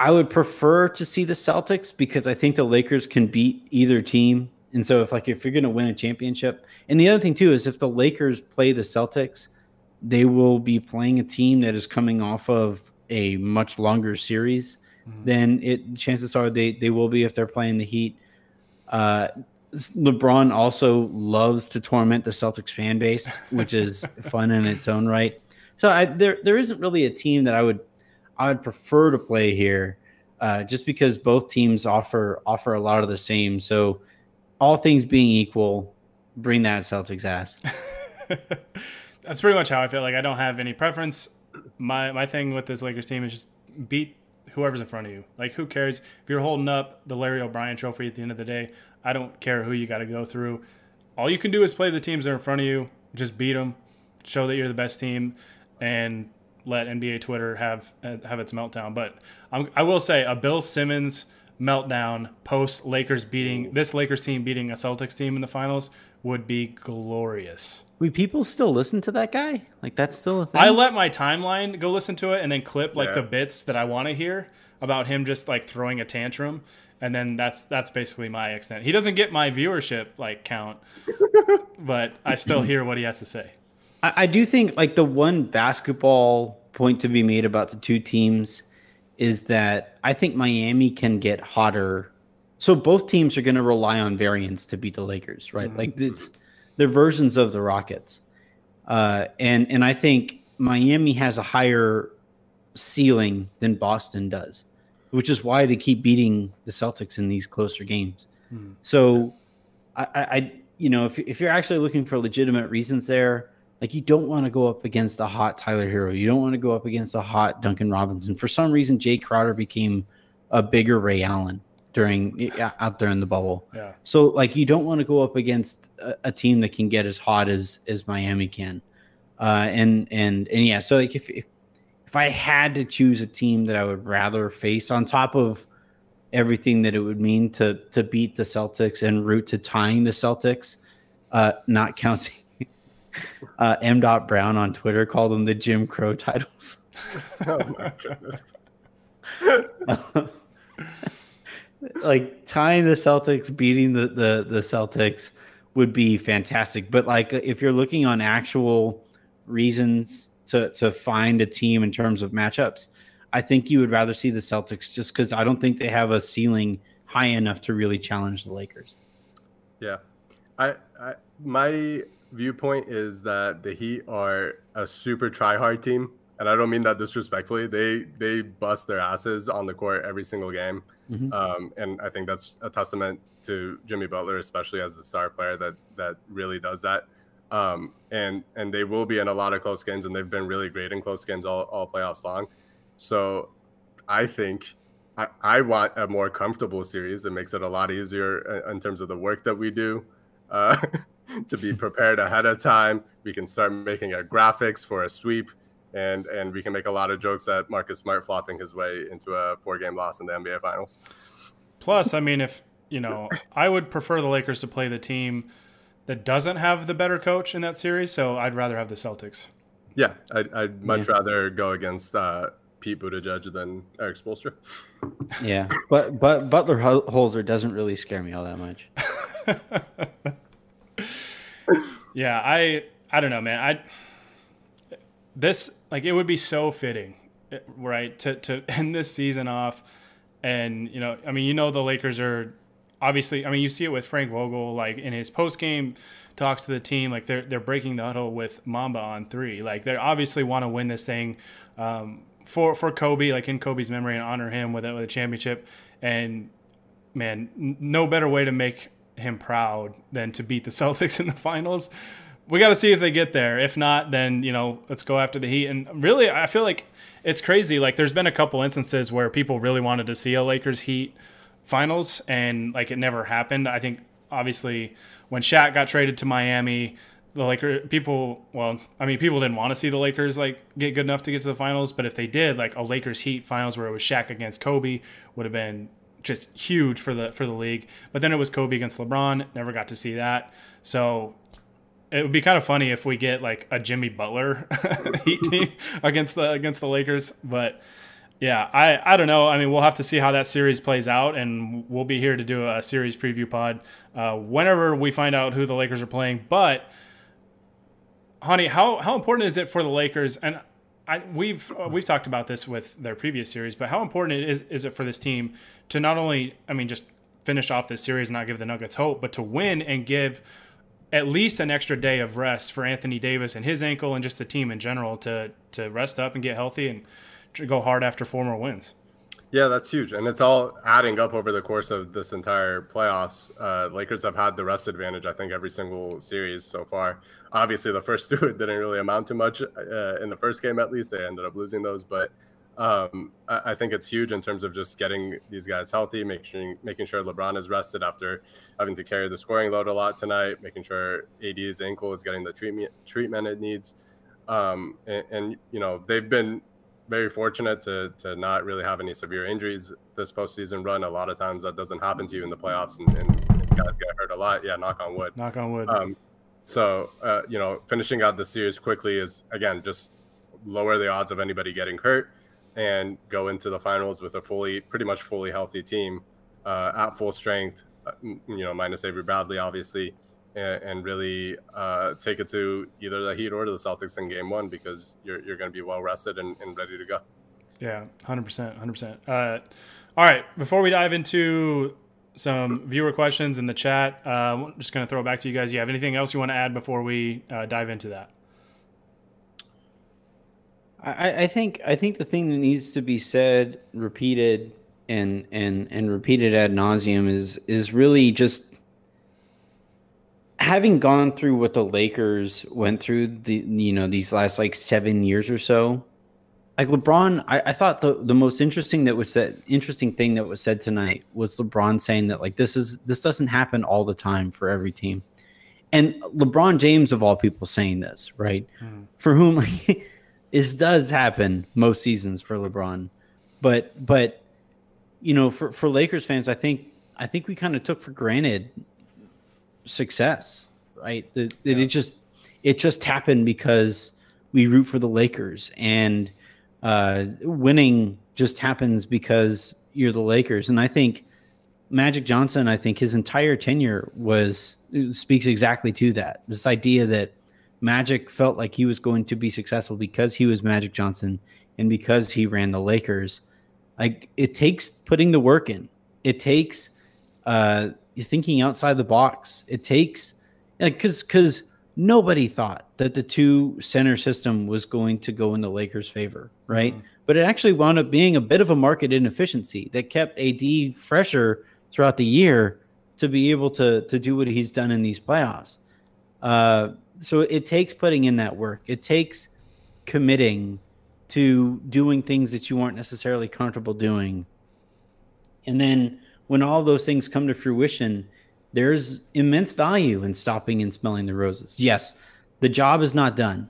B: I would prefer to see the Celtics because I think the Lakers can beat either team. And so if like if you're going to win a championship, and the other thing too is if the Lakers play the Celtics, they will be playing a team that is coming off of a much longer series. Mm-hmm. Then it chances are they they will be if they're playing the Heat. Uh, LeBron also loves to torment the Celtics fan base, which is fun in its own right. So I, there there isn't really a team that I would I would prefer to play here, uh, just because both teams offer offer a lot of the same. So, all things being equal, bring that Celtics ass.
A: That's pretty much how I feel. Like I don't have any preference. My my thing with this Lakers team is just beat whoever's in front of you. Like who cares if you're holding up the Larry O'Brien Trophy at the end of the day? I don't care who you got to go through. All you can do is play the teams that are in front of you. Just beat them. Show that you're the best team, and let NBA Twitter have uh, have its meltdown. But I'm, I will say a Bill Simmons meltdown post Lakers beating this Lakers team beating a Celtics team in the finals would be glorious.
B: We people still listen to that guy? Like that's still a thing.
A: I let my timeline go listen to it and then clip like yeah. the bits that I want to hear about him just like throwing a tantrum and then that's that's basically my extent. He doesn't get my viewership like count, but I still hear what he has to say.
B: I, I do think like the one basketball point to be made about the two teams is that I think Miami can get hotter. So both teams are going to rely on variance to beat the Lakers, right? Mm-hmm. Like it's they're versions of the Rockets, uh, and and I think Miami has a higher ceiling than Boston does, which is why they keep beating the Celtics in these closer games. Mm-hmm. So, I, I, you know, if if you're actually looking for legitimate reasons there, like you don't want to go up against a hot Tyler Herro. You don't want to go up against a hot Duncan Robinson. For some reason, Jae Crowder became a bigger Ray Allen during out there in the bubble.
A: Yeah.
B: So like you don't want to go up against a, a team that can get as hot as as Miami can. Uh, and and and yeah, so like if, if if I had to choose a team that I would rather face on top of everything that it would mean to to beat the Celtics and route to tying the Celtics, uh, not counting uh, M. Dot Brown on Twitter called them the Jim Crow titles. oh my goodness. like tying the Celtics, beating the, the the Celtics would be fantastic. But like if you're looking on actual reasons to to find a team in terms of matchups, I think you would rather see the Celtics just because I don't think they have a ceiling high enough to really challenge the Lakers.
C: Yeah, I, I my viewpoint is that the Heat are a super try hard team, and I don't mean that disrespectfully. They they bust their asses on the court every single game, mm-hmm. um, and I think that's a testament to Jimmy Butler, especially as the star player that that really does that. Um, and and they will be in a lot of close games, and they've been really great in close games all, all playoffs long. So I think I, I want a more comfortable series. It makes it a lot easier in terms of the work that we do. Uh, to be prepared ahead of time. We can start making our graphics for a sweep, and and we can make a lot of jokes at Marcus Smart flopping his way into a four game loss in the NBA Finals.
A: Plus, I mean, if you know, I would prefer the Lakers to play the team that doesn't have the better coach in that series. So I'd rather have the Celtics.
C: Yeah, I'd, I'd much yeah. rather go against uh, Pete Buttigieg than Erik Spoelstra.
B: Yeah, but but Butler Holzer doesn't really scare me all that much.
A: yeah, I I don't know, man. I this like it would be so fitting, right, to to end this season off, and you know, I mean, you know, the Lakers are obviously. I mean, you see it with Frank Vogel, like in his post game talks to the team, like they're they're breaking the huddle with Mamba on three. Like they obviously want to win this thing um, for for Kobe, like in Kobe's memory, and honor him with a, with a championship. And man, no better way to make him proud than to beat the Celtics in the finals. We got to see if they get there. If not, then you know, let's go after the Heat. And really, I feel like it's crazy. Like there's been a couple instances where people really wanted to see a Lakers Heat finals, and like it never happened. I think obviously when Shaq got traded to Miami, the Lakers people well, I mean people didn't want to see the Lakers like get good enough to get to the finals, but if they did, like a Lakers Heat finals where it was Shaq against Kobe would have been just huge for the for the league. But then it was Kobe against LeBron, never got to see that. So it would be kind of funny if we get like a Jimmy Butler Heat team against the against the Lakers, but yeah, I, I don't know. I mean, we'll have to see how that series plays out, and we'll be here to do a series preview pod uh, whenever we find out who the Lakers are playing. But, Hani, how, how important is it for the Lakers? And I, we've uh, we've talked about this with their previous series, but how important is is it for this team to not only, I mean, just finish off this series and not give the Nuggets hope, but to win and give at least an extra day of rest for Anthony Davis and his ankle and just the team in general to to rest up and get healthy and go hard after four more wins.
C: Yeah, that's huge, and it's all adding up over the course of this entire playoffs. Uh, Lakers have had the rest advantage, I think, every single series so far. Obviously, the first two didn't really amount to much uh, in the first game, at least. They ended up losing those, but um, I, I, think it's huge in terms of just getting these guys healthy, making sure, making sure LeBron is rested after having to carry the scoring load a lot tonight, making sure AD's ankle is getting the treatment treatment it needs. Um, and, and you know they've been very fortunate to to not really have any severe injuries this postseason run. A lot of times that doesn't happen to you in the playoffs, and, and guys get hurt a lot. Yeah, knock on wood.
A: Knock on wood.
C: Um, so uh, you know, finishing out the series quickly is again just lower the odds of anybody getting hurt and go into the finals with a fully, pretty much fully healthy team uh, at full strength. Uh, you know, minus Avery Bradley, obviously and, and really uh, take it to either the Heat or to the Celtics in Game One because you're you're going to be well rested and, and, ready to go.
A: Yeah, hundred percent, hundred percent. Uh, all right, before we dive into some viewer questions in the chat, uh, I'm just going to throw it back to you guys. You have anything else you want to add before we uh, dive into that?
B: I, I think I think the thing that needs to be said, repeated, and and and repeated ad nauseum is is really just having gone through what the Lakers went through the you know these last like seven years or so, like LeBron, I, I, thought the, the most interesting that was said interesting thing that was said tonight was LeBron saying that like this is this doesn't happen all the time for every team. And LeBron James of all people saying this, right? Hmm. For whom this does happen most seasons for LeBron. But but you know, for, for Lakers fans, I think I think we kind of took for granted success, right? That, yeah. it just it just happened because we root for the Lakers, and uh, winning just happens because you're the Lakers. And I think Magic Johnson, I think his entire tenure was speaks exactly to that. This idea that Magic felt like he was going to be successful because he was Magic Johnson and because he ran the Lakers. Like it takes putting the work in. It takes uh, thinking outside the box. It takes like because because nobody thought that the two center system was going to go in the Lakers' favor, right? Mm-hmm. But it actually wound up being a bit of a market inefficiency that kept AD fresher throughout the year to be able to to do what he's done in these playoffs. Uh, so it takes putting in that work. It takes committing to doing things that you weren't necessarily comfortable doing, and then when all those things come to fruition, there's immense value in stopping and smelling the roses. Yes, the job is not done.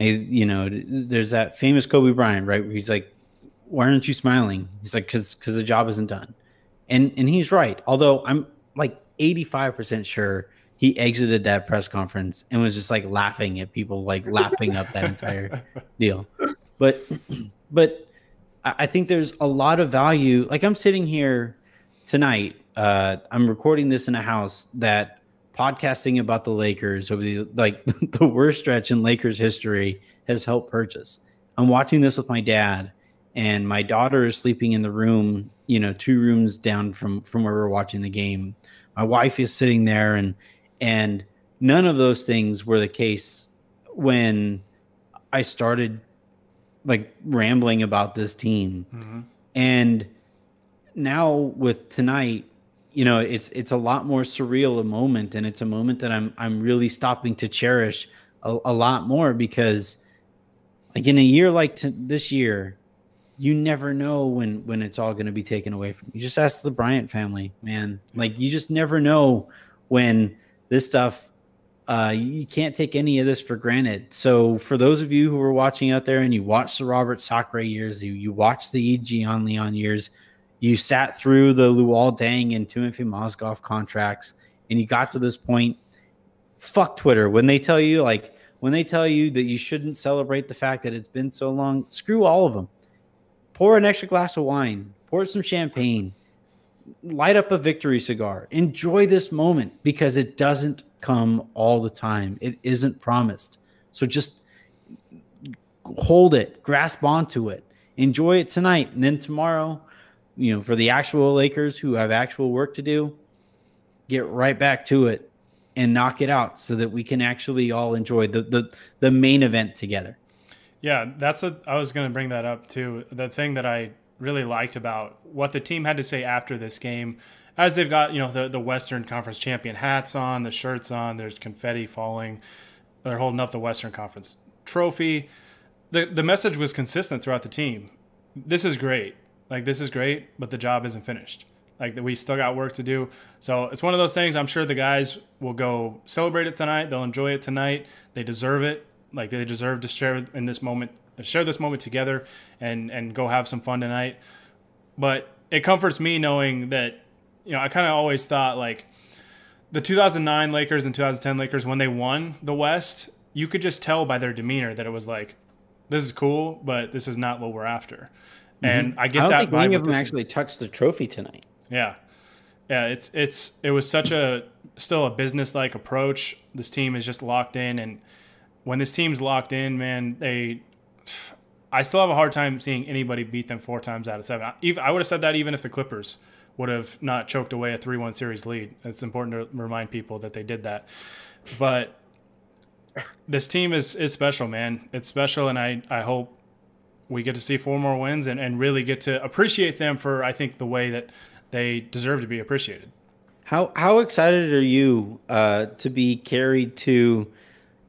B: I, you know, there's that famous Kobe Bryant, right? Where he's like, "Why aren't you smiling?" He's like, "Cause, cause the job isn't done," and and he's right. Although I'm like 85 percent sure he exited that press conference and was just like laughing at people, like lapping up that entire deal. But, but I think there's a lot of value. Like I'm sitting here tonight. Uh, I'm recording this in a house that podcasting about the Lakers over the like the worst stretch in Lakers history has helped purchase. I'm watching this with my dad, and my daughter is sleeping in the room, you know, two rooms down from from where we're watching the game. My wife is sitting there, and and none of those things were the case when I started like rambling about this team. Mm-hmm. And now with tonight, you know, it's it's a lot more surreal a moment, and it's a moment that I'm I'm really stopping to cherish a, a lot more because, like in a year like to, this year, you never know when when it's all going to be taken away from you. Just ask the Bryant family, man. Like you just never know when this stuff uh, you can't take any of this for granted. So for those of you who are watching out there and you watched the Robert Sacre years, you you watched the Ian Leon years, you sat through the Luol Deng and Timofey Mozgov contracts, and you got to this point. Fuck Twitter when they tell you like when they tell you that you shouldn't celebrate the fact that it's been so long. Screw all of them. Pour an extra glass of wine. Pour some champagne. Light up a victory cigar. Enjoy this moment because it doesn't come all the time. It isn't promised. So just hold it, grasp onto it, enjoy it tonight, and then tomorrow, you know, for the actual Lakers who have actual work to do, get right back to it and knock it out so that we can actually all enjoy the the, the main event together.
A: Yeah, that's a I was going to bring that up too. The thing that I really liked about what the team had to say after this game as they've got you know the the Western Conference champion hats on, the shirts on, there's confetti falling. They're holding up the Western Conference trophy. The the message was consistent throughout the team. This is great. Like this is great, but the job isn't finished. Like we still got work to do. So it's one of those things. I'm sure the guys will go celebrate it tonight. They'll enjoy it tonight. They deserve it. Like they deserve to share in this moment, share this moment together, and and go have some fun tonight. But it comforts me knowing that you know, I kind of always thought like the 2009 Lakers and 2010 Lakers when they won the West, you could just tell by their demeanor that it was like, this is cool, but this is not what we're after. Mm-hmm. And I get I don't
B: that
A: think
B: vibe. Any of them actually touched the trophy tonight.
A: Yeah, yeah. It's it's it was such a still a business like approach. This team is just locked in, and when this team's locked in, man, they. I still have a hard time seeing anybody beat them four times out of seven. I, I would have said that even if the Clippers would have not choked away a 3 1 series lead. It's important to remind people that they did that. But this team is, is special, man. It's special, and I, I hope we get to see four more wins and, and really get to appreciate them for, I think, the way that they deserve to be appreciated.
B: How, how excited are you uh, to be carried to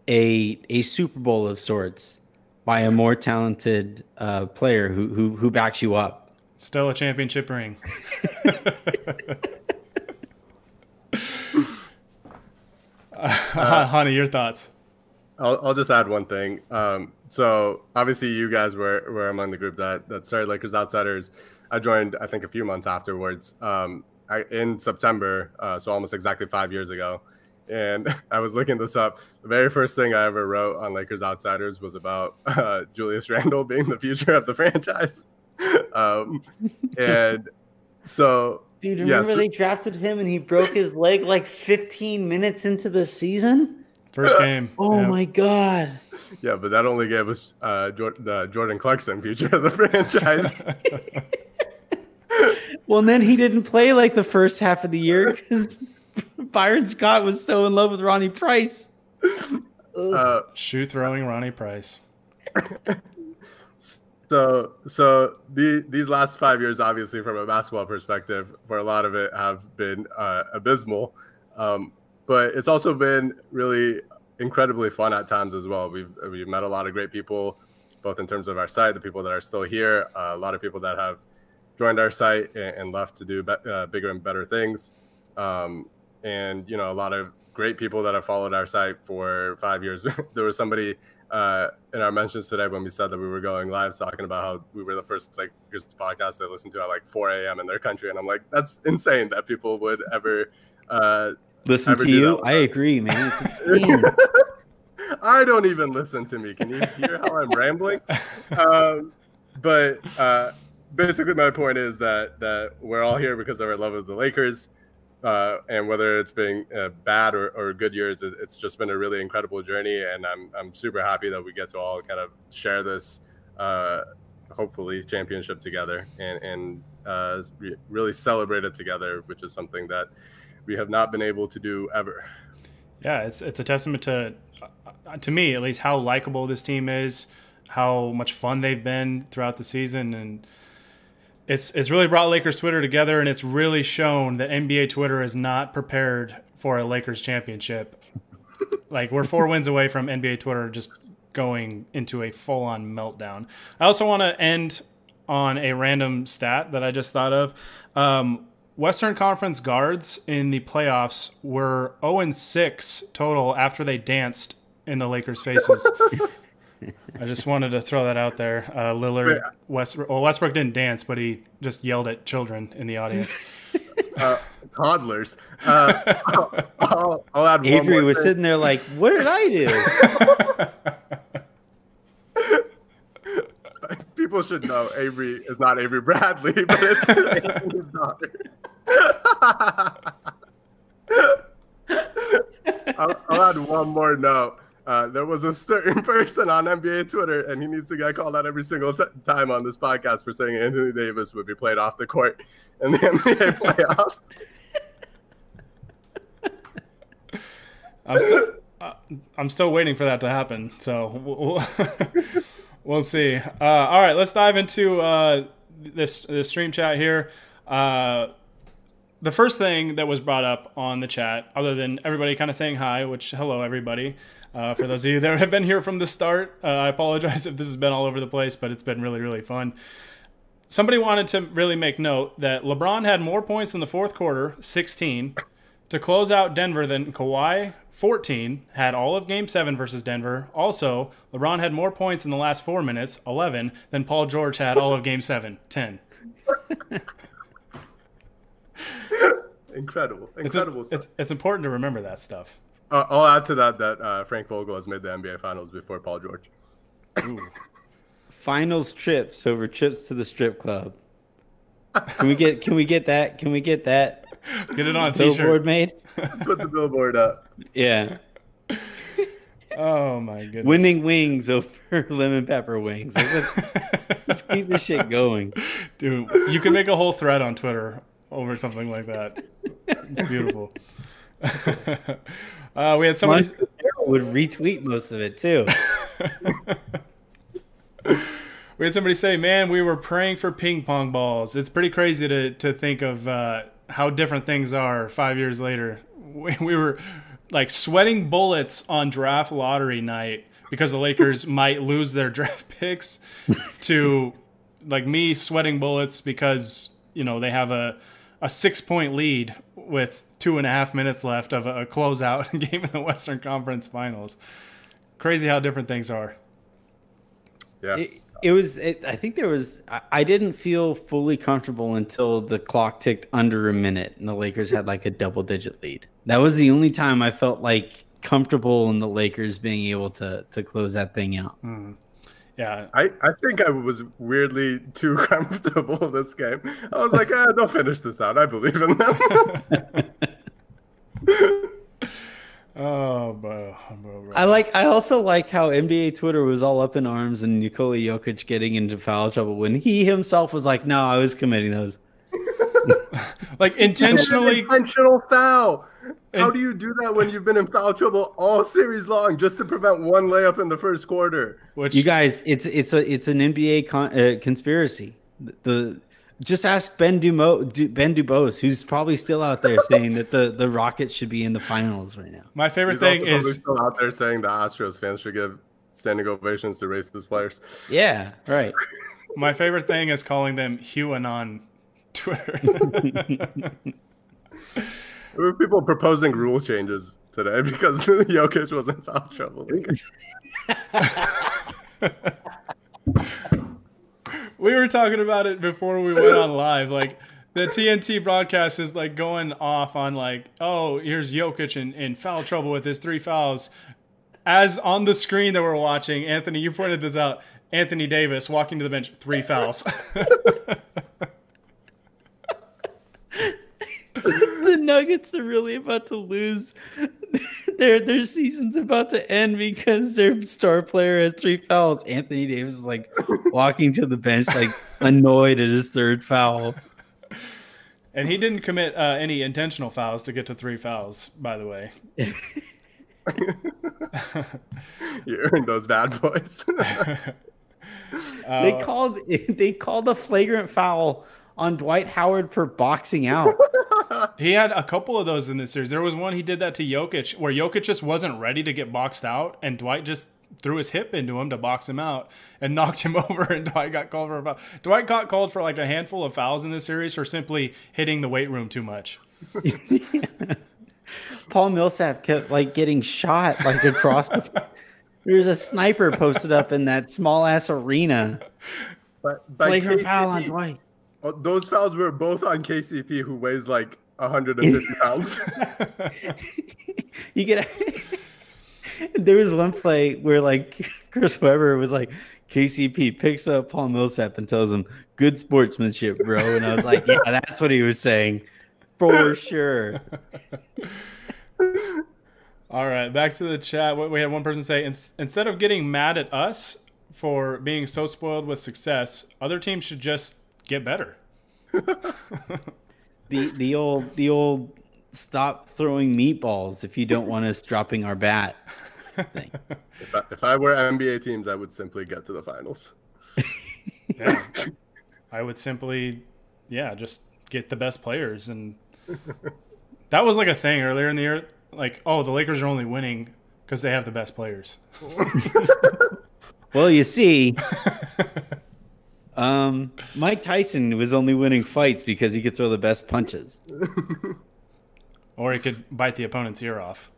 B: a, a Super Bowl of sorts by a more talented uh, player who, who, who backs you up?
A: Still a championship ring. uh, Hani, your thoughts?
C: I'll, I'll just add one thing. Um, so obviously, you guys were, were among the group that that started Lakers Outsiders. I joined, I think, a few months afterwards. Um, I, in September, uh, so almost exactly five years ago. And I was looking this up. The very first thing I ever wrote on Lakers Outsiders was about uh, Julius Randle being the future of the franchise. um, and so,
B: dude, remember yes, they drafted him and he broke his leg like 15 minutes into the season.
A: First game.
B: oh yeah. my god.
C: Yeah, but that only gave us uh, the Jordan Clarkson future of the franchise.
B: well, and then he didn't play like the first half of the year because Byron Scott was so in love with Ronnie Price.
A: Uh, Shoe throwing Ronnie Price.
C: So, so the, these last five years, obviously, from a basketball perspective, for a lot of it, have been uh, abysmal. Um, but it's also been really incredibly fun at times as well. We've we've met a lot of great people, both in terms of our site, the people that are still here, uh, a lot of people that have joined our site and, and left to do be- uh, bigger and better things, um, and you know, a lot of great people that have followed our site for five years. there was somebody uh, in our mentions today when we said that we were going live talking about how we were the first like podcast they listened to at like 4 a.m. in their country, and I'm like, that's insane that people would ever uh,
B: Listen to you. I agree, man. It's insane.
C: I don't even listen to me. Can you hear how I'm rambling? Um, but uh, basically, my point is that that we're all here because of our love of the Lakers, uh, and whether it's been uh, bad or, or good years, it's just been a really incredible journey, and I'm I'm super happy that we get to all kind of share this, uh, hopefully championship together, and and uh, re- really celebrate it together, which is something that we have not been able to do ever.
A: Yeah, it's it's a testament to uh, to me at least how likable this team is, how much fun they've been throughout the season, and it's it's really brought Lakers Twitter together, and it's really shown that NBA Twitter is not prepared for a Lakers championship. like we're four wins away from NBA Twitter just going into a full on meltdown. I also want to end on a random stat that I just thought of. Um, Western Conference guards in the playoffs were 0 6 total after they danced in the Lakers' faces. I just wanted to throw that out there. Uh, Lillard, West, well, Westbrook didn't dance, but he just yelled at children in the audience.
C: uh, toddlers. Uh, I'll, I'll, I'll add one
B: Avery
C: more
B: was
C: thing.
B: sitting there like, "What did I do?"
C: People should know Avery is not Avery Bradley, but it's Avery's daughter. I'll, I'll add one more note. Uh, there was a certain person on NBA Twitter, and he needs to get called out every single t- time on this podcast for saying Anthony Davis would be played off the court in the NBA playoffs.
A: I'm still, uh, I'm still waiting for that to happen. So we'll, we'll see. Uh, all right, let's dive into uh, this this stream chat here. Uh, the first thing that was brought up on the chat, other than everybody kind of saying hi, which hello everybody. Uh, for those of you that have been here from the start, uh, I apologize if this has been all over the place, but it's been really really fun. Somebody wanted to really make note that LeBron had more points in the fourth quarter, 16, to close out Denver then Kawhi, 14, had all of game seven versus Denver. Also, LeBron had more points in the last four minutes, 11, than Paul George had all of game seven, 10.
C: Incredible,
A: It's,
C: incredible stuff.
A: it's, it's important to remember that stuff.
C: Uh, I'll add to that that uh, Frank Vogel has made the NBA Finals before Paul George.
B: Finals trips over trips to the strip club. Can we get? Can we get that? Can we get that
A: Get it on a
B: billboard
A: t-shirt.
B: made?
C: Put the billboard up.
B: Yeah,
A: Oh my goodness.
B: winning wings over lemon pepper wings. Like, Let's, let's keep this shit going.
A: Dude, you can make a whole thread on Twitter over something like that. It's beautiful. uh, we had somebody.
B: Would retweet most of it too.
A: We had somebody say, "Man, we were praying for ping pong balls." It's pretty crazy to to think of uh, how different things are five years later. We, we were like sweating bullets on draft lottery night because the Lakers might lose their draft picks. To like me sweating bullets because you know they have a a six point lead with two and a half minutes left of a, a closeout game in the Western Conference Finals. Crazy how different things are.
C: Yeah.
B: It, it was. It, I think there was. I, I didn't feel fully comfortable until the clock ticked under a minute and the Lakers had like a double digit lead. That was the only time I felt like comfortable in the Lakers being able to to close that thing out.
A: Yeah,
C: I, I think I was weirdly too comfortable this game. I was like, eh, they'll finish this out. I believe in them.
A: Oh, bro, bro, bro.
B: I like. I also like how NBA Twitter was all up in arms and Nikola Jokic getting into foul trouble when he himself was like, "No, I was committing those."
A: like intentionally.
C: Intentional foul. How do you do that when you've been in foul trouble all series long just to prevent one layup in the first quarter?
A: Which
B: You guys, it's it's a it's an NBA con, uh, conspiracy. The, the just ask Ben Dumo, Du, Ben Dubose, who's probably still out there saying that the the Rockets should be in the finals right now.
A: my favorite
C: He's
A: thing
C: also
A: is
C: still out there saying the Astros fans should give standing ovations to racist players.
B: Yeah, right.
A: my favorite thing is calling them HuAnon Twitter.
C: There were people proposing rule changes today because Jokic was in foul trouble.
A: We were talking about it before we went on live. Like the TNT broadcast is like going off on like, oh, here's Jokic in, in foul trouble with his three fouls. As on the screen that we're watching, Anthony, you pointed this out. Anthony Davis walking to the bench, three fouls.
B: the Nuggets are really about to lose. their their season's about to end because their star player has three fouls. Anthony Davis is like walking to the bench, like annoyed at his third foul.
A: And he didn't commit uh, any intentional fouls to get to three fouls, by the way.
C: you earned those bad boys.
B: uh, they called they called a flagrant foul on Dwight Howard for boxing out.
A: he had a couple of those in this series. There was one he did that to Jokic, where Jokic just wasn't ready to get boxed out, and Dwight just threw his hip into him to box him out and knocked him over, and Dwight got called for a foul. Dwight got called for like a handful of fouls in this series for simply hitting the weight room too much.
B: Paul Millsap kept like getting shot like across the. There's a sniper posted up in that small ass arena. But, but her foul on Dwight.
C: Oh, those fouls were both on KCP, who weighs like 150 pounds.
B: you get. there was one play where like Chris Webber was like, KCP picks up Paul Millsap and tells him, "Good sportsmanship, bro." And I was like, "Yeah, that's what he was saying, for sure."
A: All right, back to the chat. We had one person say, instead of getting mad at us for being so spoiled with success, other teams should just get better.
B: the the old the old stop throwing meatballs if you don't want us dropping our bat.
C: If I, if I were NBA teams, I would simply get to the finals.
A: yeah. I would simply, yeah, just get the best players, and that was like a thing earlier in the year. Like, oh, the Lakers are only winning because they have the best players.
B: well, you see, um, Mike Tyson was only winning fights because he could throw the best punches.
A: or he could bite the opponent's ear off.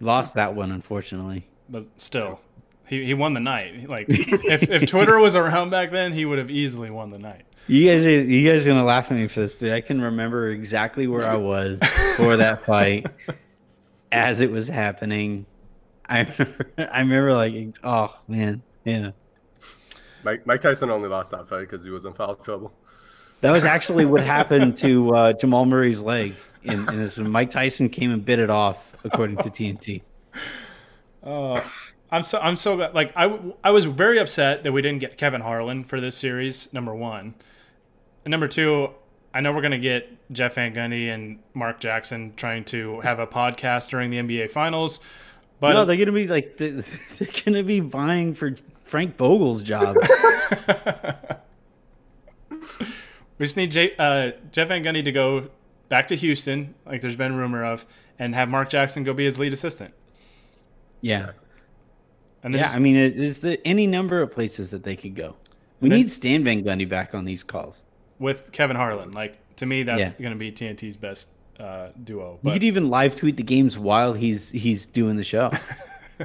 B: Lost that one, unfortunately.
A: But still, he, he won the night. Like if, if Twitter was around back then, he would have easily won the night.
B: You guys, are, you guys are gonna laugh at me for this, but I can remember exactly where I was for that fight as it was happening. I remember, I remember like, oh man, yeah.
C: Mike, Mike Tyson only lost that fight because he was in foul trouble.
B: That was actually what happened to uh, Jamal Murray's leg. In, in this, Mike Tyson came and bit it off, according to TNT.
A: Uh, I'm so I'm so like I I was very upset that we didn't get Kevin Harlan for this series. Number one, and number two, I know we're gonna get Jeff Van Gundy and Mark Jackson trying to have a podcast during the NBA Finals.
B: But no, they're gonna be like they're gonna be vying for Frank Vogel's job.
A: we just need J- uh, Jeff Van Gundy to go back to Houston, like there's been rumor of, and have Mark Jackson go be his lead assistant.
B: Yeah. And yeah, just, I mean, there's the, any number of places that they could go. We then, need Stan Van Gundy back on these calls
A: with Kevin Harlan. Like to me, that's yeah. going to be TNT's best uh, duo.
B: But, you could even live tweet the games while he's he's doing the show.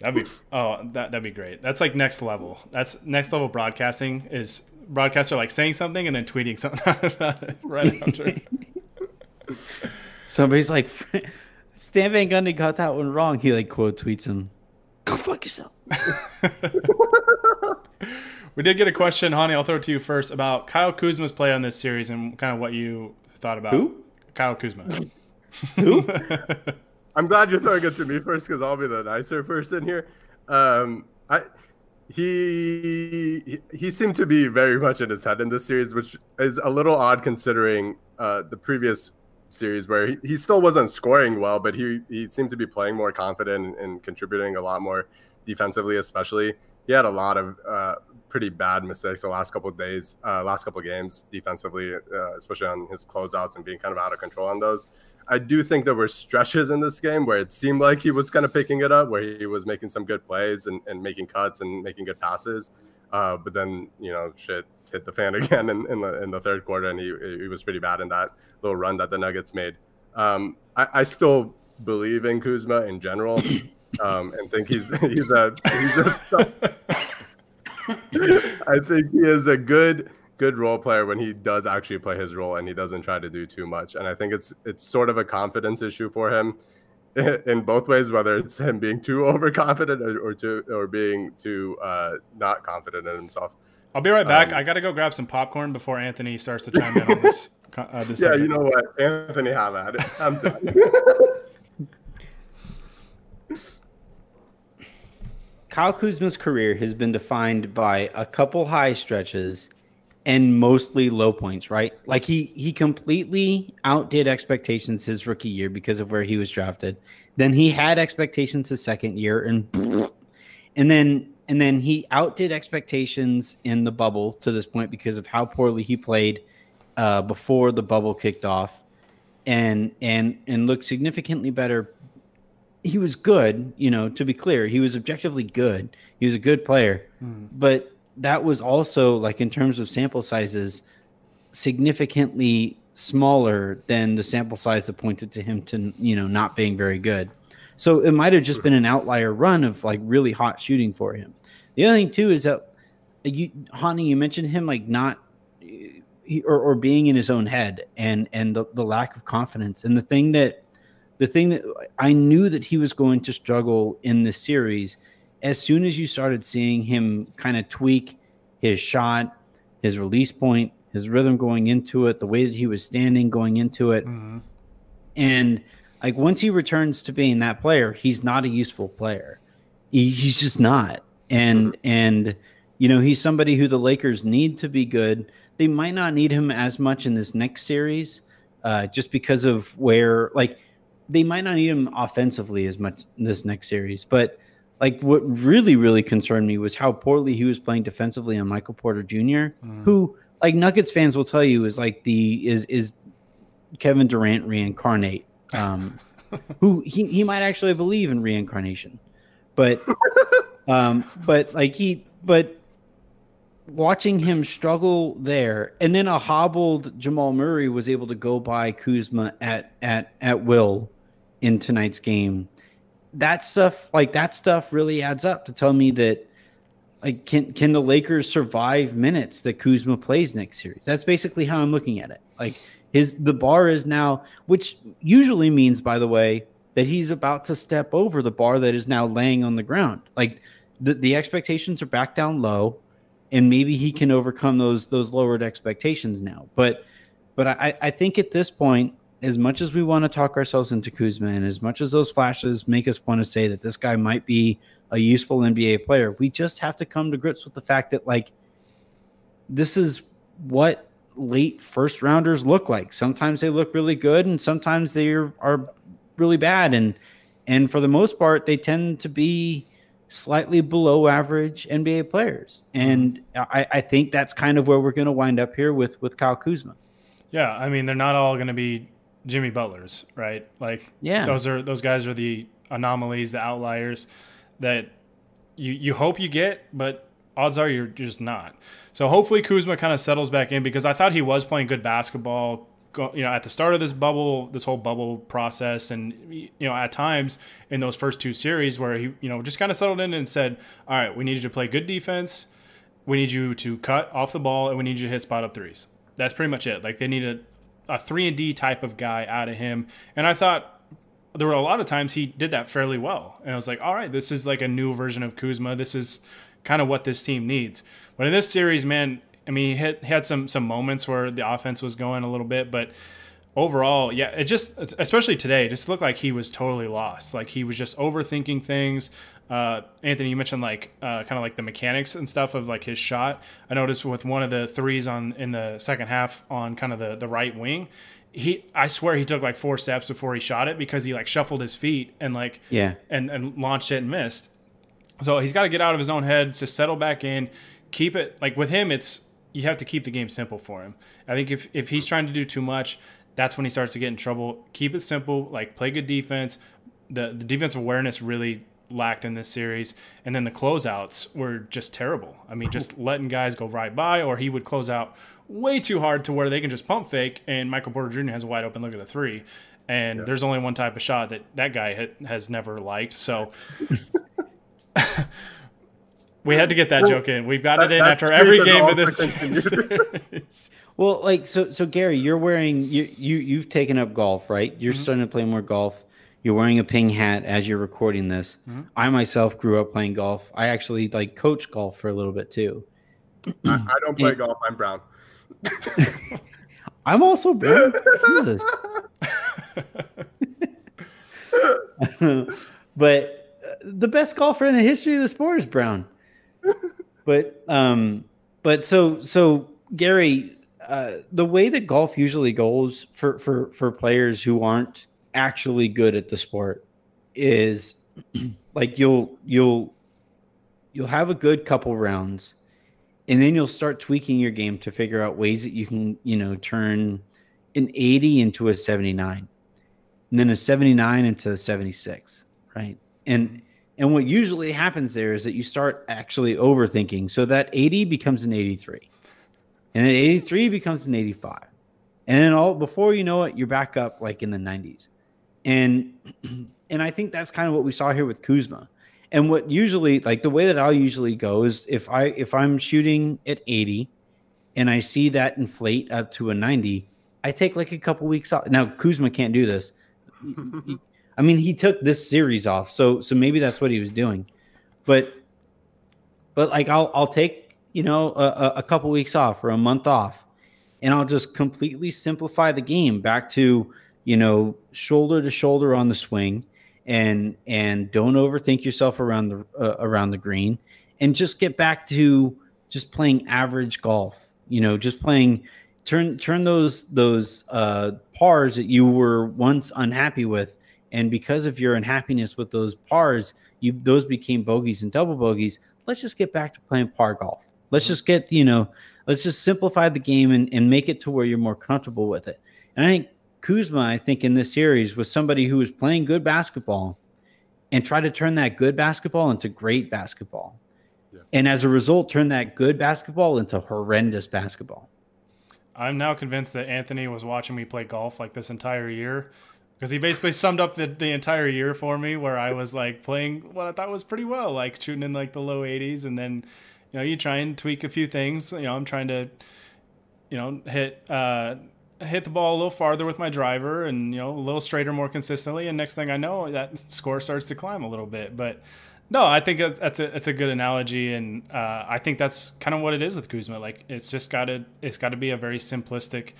A: That'd be oh that that'd be great. That's like next level. That's next level broadcasting is broadcaster like saying something and then tweeting something about it right after.
B: Somebody's like, Stan Van Gundy got that one wrong. He like quote tweets him. Go fuck yourself.
A: we did get a question, Hani. I'll throw it to you first about Kyle Kuzma's play on this series and kind of what you thought about
B: Who?
A: Kyle Kuzma.
B: Who?
C: I'm glad you're throwing it to me first because I'll be the nicer person here. Um, I he he seemed to be very much in his head in this series, which is a little odd considering uh, the previous series where he, he still wasn't scoring well, but he he seemed to be playing more confident and, and contributing a lot more defensively, especially. He had a lot of uh, pretty bad mistakes the last couple of days, uh, last couple of games defensively, uh, especially on his closeouts and being kind of out of control on those. I do think there were stretches in this game where it seemed like he was kind of picking it up, where he was making some good plays and, and making cuts and making good passes. Uh, but then, you know, shit hit the fan again in, in, the, in the third quarter, and he, he was pretty bad in that little run that the Nuggets made. Um, I, I still believe in Kuzma in general, um, and think he's he's a he's a. I think he is a good good role player when he does actually play his role and he doesn't try to do too much. And I think it's it's sort of a confidence issue for him in both ways, whether it's him being too overconfident or, or too or being too uh, not confident in himself.
A: I'll be right back. Um, I got to go grab some popcorn before Anthony starts to chime in on this. Uh,
C: this yeah, you know what, Anthony, have at it. I'm done.
B: Kyle Kuzma's career has been defined by a couple high stretches and mostly low points, right? Like he he completely outdid expectations his rookie year because of where he was drafted. Then he had expectations his second year and and then and then he outdid expectations in the bubble to this point because of how poorly he played uh, before the bubble kicked off and and and looked significantly better he was good, you know, to be clear, he was objectively good. He was a good player. Mm. But that was also like in terms of sample sizes significantly smaller than the sample size that pointed to him to, you know, not being very good. So it might have just been an outlier run of like really hot shooting for him. The other thing too is that you Hani, you mentioned him like not or, or being in his own head and and the, the lack of confidence. And the thing that the thing that I knew that he was going to struggle in this series as soon as you started seeing him kind of tweak his shot, his release point, his rhythm going into it, the way that he was standing going into it. Mm-hmm. And like once he returns to being that player, he's not a useful player. He, he's just not. And mm-hmm. and you know, he's somebody who the Lakers need to be good. They might not need him as much in this next series, uh, just because of where like they might not need him offensively as much in this next series, but like what really really concerned me was how poorly he was playing defensively on Michael Porter Jr., mm. who like Nuggets fans will tell you is like the is is Kevin Durant reincarnate. Um, who he, he might actually believe in reincarnation, but um, but like he but watching him struggle there, and then a hobbled Jamal Murray was able to go by Kuzma at at at will in tonight's game. That stuff, like that stuff, really adds up to tell me that like can can the Lakers survive minutes that Kuzma plays next series? That's basically how I'm looking at it. Like his the bar is now, which usually means, by the way, that he's about to step over the bar that is now laying on the ground. Like the, the expectations are back down low, and maybe he can overcome those those lowered expectations now. But but I, I think at this point, as much as we want to talk ourselves into Kuzma, and as much as those flashes make us want to say that this guy might be a useful NBA player, we just have to come to grips with the fact that like this is what late first rounders look like. Sometimes they look really good, and sometimes they are, are really bad. And and for the most part, they tend to be slightly below average NBA players. Mm-hmm. And I, I think that's kind of where we're going to wind up here with with Kyle Kuzma.
A: Yeah, I mean they're not all going to be Jimmy Butlers, right? Like, yeah, those are those guys are the anomalies, the outliers that you you hope you get, but odds are you're just not. So hopefully Kuzma kind of settles back in because I thought he was playing good basketball. You know, at the start of this bubble, this whole bubble process, and you know, at times in those first two series where he, you know, just kind of settled in and said, "All right, we need you to play good defense. We need you to cut off the ball, and we need you to hit spot up threes. That's pretty much it. Like they need a three and D type of guy out of him. And I thought there were a lot of times he did that fairly well. And I was like, all right, this is like a new version of Kuzma. This is kind of what this team needs. But in this series, man, I mean, he, he had some some moments where the offense was going a little bit, but overall, yeah, it just especially today, just looked like he was totally lost. Like he was just overthinking things. Uh, Anthony, you mentioned like uh, kind of like the mechanics and stuff of like his shot. I noticed with one of the threes on in the second half on kind of the the right wing, he I swear he took like four steps before he shot it because he like shuffled his feet and like
B: yeah
A: and and launched it and missed. So he's got to get out of his own head to settle back in, keep it like with him. It's you have to keep the game simple for him. I think if if he's trying to do too much, that's when he starts to get in trouble. Keep it simple, like play good defense. The the defensive awareness really lacked in this series, and then the closeouts were just terrible. I mean, just letting guys go right by, or he would close out way too hard to where they can just pump fake, and Michael Porter Jr. has a wide open look at the three, and yeah. there's only one type of shot that that guy has never liked. So. We had to get that well, joke in. We've got that, it in after every game of this
B: series. Well, like so, so Gary, you're wearing you you you've taken up golf, right? You're mm-hmm. starting to play more golf. You're wearing a ping hat as you're recording this. Mm-hmm. I myself grew up playing golf. I actually like coach golf for a little bit too.
C: I, I don't play and, golf. I'm brown.
B: I'm also brown. Jesus. but uh, the best golfer in the history of the sport is Brown. but um, but so so Gary, uh, the way that golf usually goes for for for players who aren't actually good at the sport is like you'll you'll you'll have a good couple rounds and then you'll start tweaking your game to figure out ways that you can you know turn an 80 into a 79 and then a 79 into a 76 right? And and what usually happens there is that you start actually overthinking so that 80 becomes an 83 and then 83 becomes an 85 and then all before you know it you're back up like in the 90s and and i think that's kind of what we saw here with kuzma. And what usually like the way that i'll usually go is if i if i'm shooting at 80 and i see that inflate up to a 90 i take like a couple weeks off. Now kuzma can't do this. I mean, he took this series off, so so maybe that's what he was doing. But but like I'll I'll take you know a, a couple weeks off or a month off, and I'll just completely simplify the game back to you know shoulder to shoulder on the swing, and and don't overthink yourself around the uh, around the green, and just get back to just playing average golf. You know, just playing turn turn those those uh, pars that you were once unhappy with, and because of your unhappiness with those pars, you those became bogeys and double bogeys. Let's just get back to playing par golf. Let's just get you know, let's just simplify the game and, and make it to where you're more comfortable with it. And I think Kuzma, I think in this series was somebody who was playing good basketball and try to turn that good basketball into great basketball. Yeah. And as a result, turn that good basketball into horrendous basketball.
A: I'm now convinced that Anthony was watching me play golf like this entire year because he basically summed up the, the entire year for me where I was like playing what I thought was pretty well, like shooting in like the low 80s. And then, you know, you try and tweak a few things. You know, I'm trying to, you know, hit, uh, hit the ball a little farther with my driver and, you know, a little straighter more consistently. And next thing I know, that score starts to climb a little bit. But, no, I think that's a it's a good analogy, and uh, I think that's kind of what it is with Kuzma. Like it's just got to it's got to be a very simplistic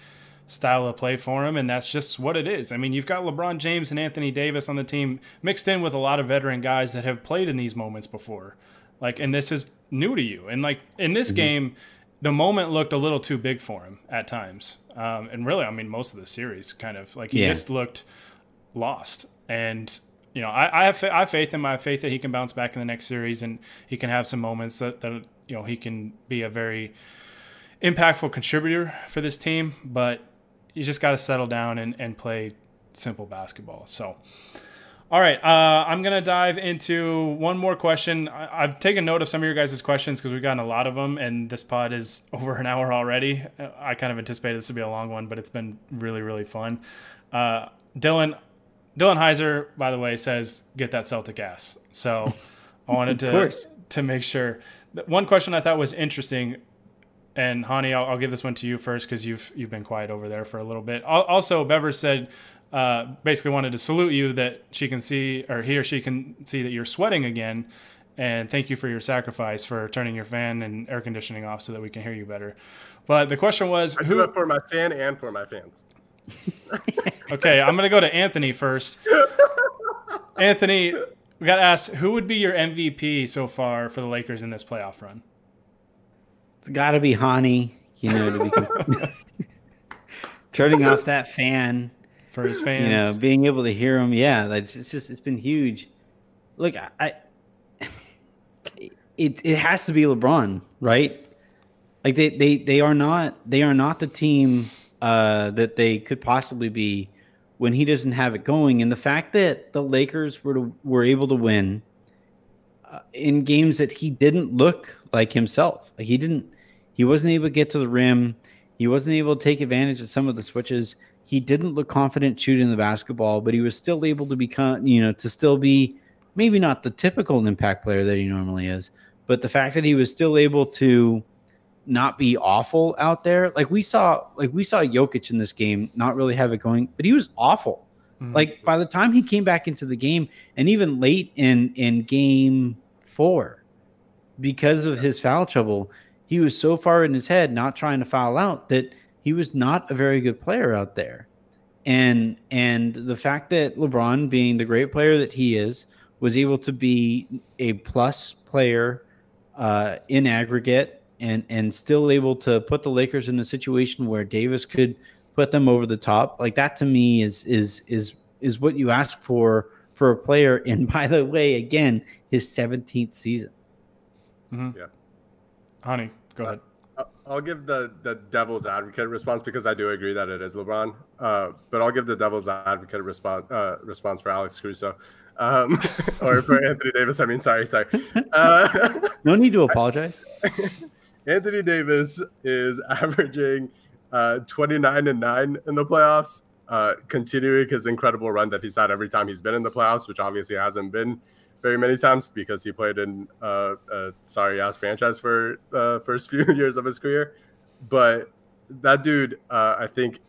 A: style of play for him, and that's just what it is. I mean, you've got LeBron James and Anthony Davis on the team mixed in with a lot of veteran guys that have played in these moments before. Like, and this is new to you. And like in this mm-hmm. game, the moment looked a little too big for him at times, um, and really, I mean, most of the series kind of like he yeah. just looked lost and you know, I, I have I have faith in him. I have faith that he can bounce back in the next series and he can have some moments that, that you know he can be a very impactful contributor for this team. But you just got to settle down and, and play simple basketball. So, all right, uh, I'm gonna dive into one more question. I, have taken note of some of your guys' questions because we've gotten a lot of them, and this pod is over an hour already. I kind of anticipated this to be a long one, but it's been really really fun. Uh, Dylan, Dylan Heiser, by the way, says get that Celtic ass. So I wanted to to make sure. One question I thought was interesting, and Hani, I'll, I'll give this one to you first because you've you've been quiet over there for a little bit. Also, Bever said uh, basically wanted to salute you that she can see or he or she can see that you're sweating again, and thank you for your sacrifice for turning your fan and air conditioning off so that we can hear you better. But the question was,
C: I who for my fan and for my fans.
A: okay, I'm gonna go to Anthony first. Anthony, we got to ask who would be your MVP so far for the Lakers in this playoff run.
B: It's got to be Hani. You know, to be turning off that fan
A: for his fans.
B: You know, being able to hear him. Yeah, it's, it's just it's been huge. Look, I, I it it has to be LeBron, right? Like they they they are not they are not the team uh, that they could possibly be when he doesn't have it going. And the fact that the Lakers were to, were able to win uh, in games that he didn't look like himself, like he didn't, he wasn't able to get to the rim. He wasn't able to take advantage of some of the switches. He didn't look confident shooting the basketball, but he was still able to become, you know, to still be maybe not the typical impact player that he normally is, but the fact that he was still able to not be awful out there, like we saw, like we saw Jokic in this game, not really have it going, but he was awful. Mm-hmm. Like by the time he came back into the game, and even late in in game four, because of his foul trouble, he was so far in his head, not trying to foul out, that he was not a very good player out there. And and the fact that LeBron, being the great player that he is, was able to be a plus player uh, in aggregate and and still able to put the Lakers in a situation where Davis could put them over the top. Like that to me is is is is what you ask for for a player. And by the way, again, his 17th season.
A: Mm-hmm. Yeah, Hani, go ahead.
C: I'll give the the devil's advocate response because I do agree that it is LeBron. Uh, but I'll give the devil's advocate response uh, response for Alex Caruso um, or for Anthony Davis. I mean, sorry, sorry. Uh,
B: no need to apologize.
C: Anthony Davis is averaging uh, 29 and 9 in the playoffs, uh, continuing his incredible run that he's had every time he's been in the playoffs, which obviously hasn't been very many times because he played in uh, a sorry ass franchise for the first few years of his career. But that dude, uh, I think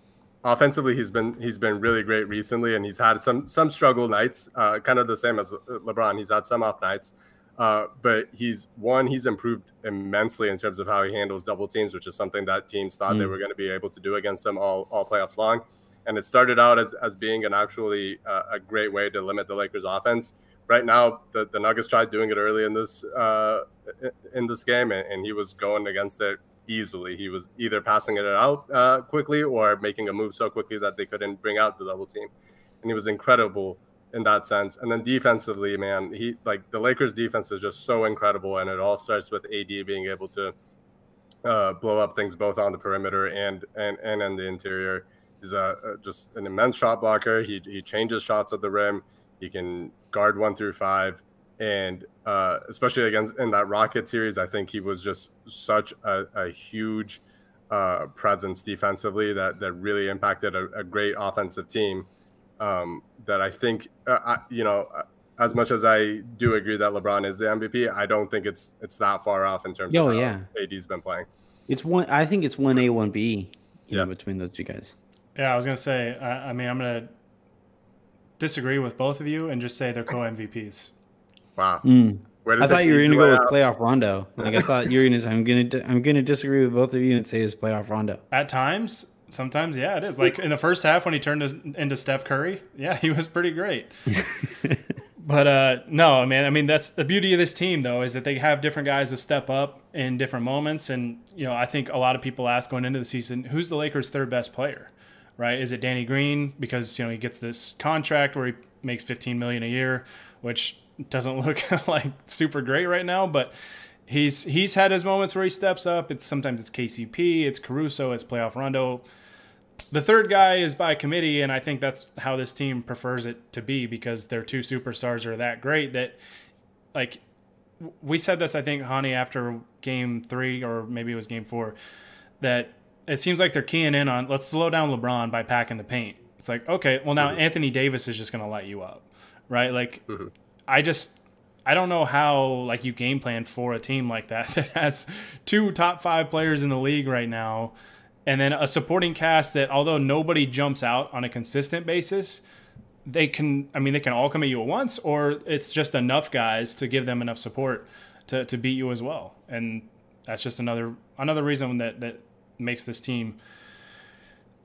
C: offensively he's been he's been really great recently, and he's had some some struggle nights, uh, kind of the same as LeBron. He's had some off nights, uh, but he's one he's improved immensely in terms of how he handles double teams, which is something that teams thought mm. they were going to be able to do against him all all playoffs long. And it started out as, as being an actually uh, a great way to limit the Lakers' offense. Right now, the, the Nuggets tried doing it early in this uh, in this game, and, and he was going against it easily. He was either passing it out uh, quickly or making a move so quickly that they couldn't bring out the double team. And he was incredible in that sense. And then defensively, man, he like the Lakers defense is just so incredible. And it all starts with AD being able to uh, blow up things both on the perimeter and and and in the interior. He's a, a, just an immense shot blocker. He he changes shots at the rim. He can guard one through five and uh, especially against in that Rocket series, I think he was just such a, a huge uh, presence defensively that that really impacted a, a great offensive team. Um, that I think, uh, I, you know, as much as I do agree that LeBron is the MVP, I don't think it's it's that far off in terms
B: oh,
C: of how
B: yeah.
C: AD's been playing.
B: It's one. I think it's one A, one B. Yeah, know, between those two guys.
A: Yeah, I was gonna say. I, I mean, I'm gonna disagree with both of you and just say they're co MVPs.
C: Wow.
B: Mm. I thought you were going to go with playoff Rondo. Like I thought you were going to. I'm going to. I'm going to disagree with both of you and say it's playoff Rondo.
A: At times, sometimes, yeah, it is. Like in the first half when he turned into Steph Curry, yeah, he was pretty great. but uh, no, man. I mean, that's the beauty of this team, though, is that they have different guys that step up in different moments. And you know, I think a lot of people ask going into the season, who's the Lakers' third best player? Right? Is it Danny Green because you know he gets this contract where he makes 15 million a year, which doesn't look like super great right now, but he's he's had his moments where he steps up. It's sometimes it's KCP, it's Caruso, it's playoff Rondo. The third guy is by committee, and I think that's how this team prefers it to be because their two superstars are that great that, like, we said this I think, Hani, after game three or maybe it was game four, that it seems like they're keying in on let's slow down LeBron by packing the paint. It's like okay, well now mm-hmm. Anthony Davis is just going to light you up, right? Like. Mm-hmm I just I don't know how like you game plan for a team like that that has two top five players in the league right now, and then a supporting cast that although nobody jumps out on a consistent basis, they can I mean they can all come at you at once, or it's just enough guys to give them enough support to, to beat you as well. And that's just another another reason that that makes this team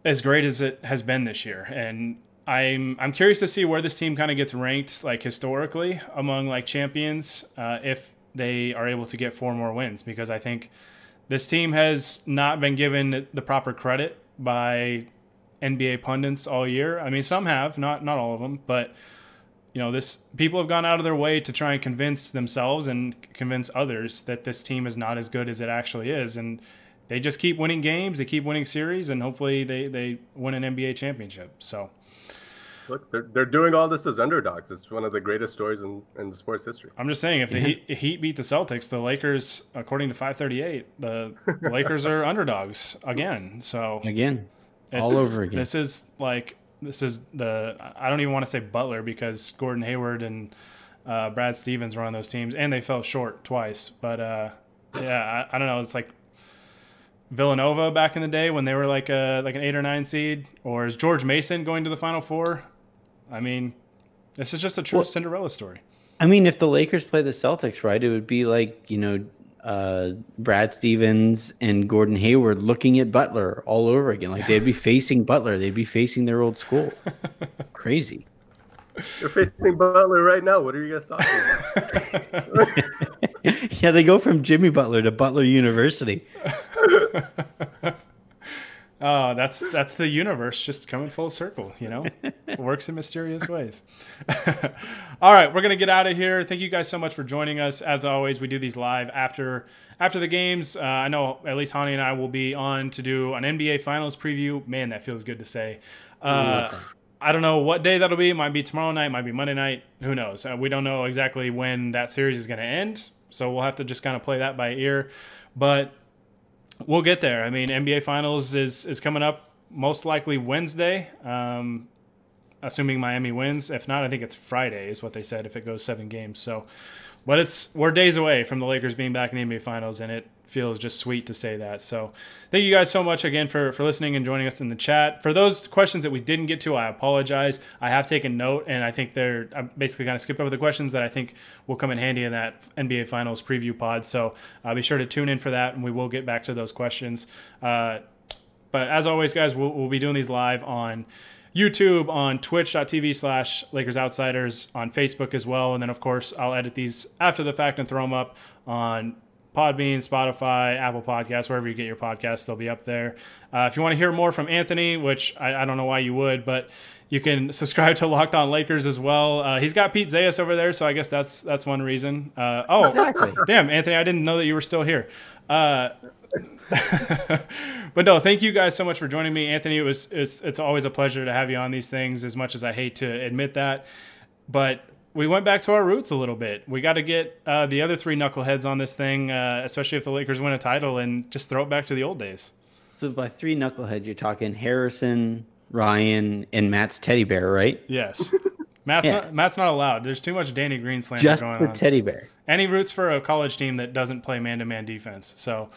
A: as great as it has been this year. And I'm I'm curious to see where this team kind of gets ranked like historically among like champions uh, if they are able to get four more wins because I think this team has not been given the proper credit by NBA pundits all year. I mean, some have, not not all of them, but you know, this people have gone out of their way to try and convince themselves and convince others that this team is not as good as it actually is, and they just keep winning games, they keep winning series, and hopefully they they win an NBA championship. So.
C: Look, they're, they're doing all this as underdogs. It's one of the greatest stories in, in sports history.
A: I'm just saying, if the Heat, Heat beat the Celtics, the Lakers, according to 538, the Lakers are underdogs again. So
B: again, it, all over again.
A: This is like this is the I don't even want to say Butler because Gordon Hayward and uh, Brad Stevens were on those teams, and they fell short twice. But uh, yeah, I, I, don't know. It's like Villanova back in the day when they were like a like an eight or nine seed, or is George Mason going to the Final Four? I mean, this is just a true well, Cinderella story.
B: I mean, if the Lakers play the Celtics, right, it would be like you know uh, Brad Stevens and Gordon Hayward looking at Butler all over again. Like they'd be facing Butler, they'd be facing their old school. Crazy.
C: They're facing Butler right now. What are you guys talking
B: about? yeah, they go from Jimmy Butler to Butler University.
A: Oh, that's that's the universe just coming full circle, you know? It works in mysterious ways. All right, we're gonna get out of here. Thank you guys so much for joining us. As always, we do these live after after the games. Uh, I know at least Hani and I will be on to do an NBA Finals preview. Man, that feels good to say. Uh, I don't know what day that'll be. It might be tomorrow night, might be Monday night. Who knows? Uh, we don't know exactly when that series is going to end, so we'll have to just kind of play that by ear. But we'll get there. I mean, NBA Finals is is coming up most likely Wednesday, um, assuming Miami wins. If not, I think it's Friday is what they said if it goes seven games. So, but it's we're days away from the Lakers being back in the NBA Finals, and it feels just sweet to say that. So, thank you guys so much again for for listening and joining us in the chat. For those questions that we didn't get to, I apologize. I have taken note, and I think they're I'm basically kind of skip over the questions that I think will come in handy in that NBA Finals preview pod. So, uh, be sure to tune in for that, and we will get back to those questions. Uh, but as always, guys, we'll, we'll be doing these live on YouTube, on twitch.tv slash Lakers Outsiders, on Facebook as well. And then, of course, I'll edit these after the fact and throw them up on Podbean, Spotify, Apple Podcasts, wherever you get your podcasts, they'll be up there. Uh, if you want to hear more from Anthony, which I, I, don't know why you would, but you can subscribe to Locked On Lakers as well. Uh, he's got Pete Zayas over there, so I guess that's that's one reason. Uh, oh, exactly. damn, Anthony, I didn't know that you were still here. But no, thank you guys so much for joining me, Anthony. It was it's it's always a pleasure to have you on these things. As much as I hate to admit that, but we went back to our roots a little bit. We got to get uh, the other three knuckleheads on this thing, uh, especially if the Lakers win a title, and just throw it back to the old days.
B: So by three knuckleheads, you're talking Harrison, Ryan, and Matt's teddy bear, right?
A: Yes. Matt's, yeah. not, Matt's not allowed. There's too much Danny Green slander Just going
B: for teddy bear.
A: And he roots for a college team that doesn't play man-to-man defense. So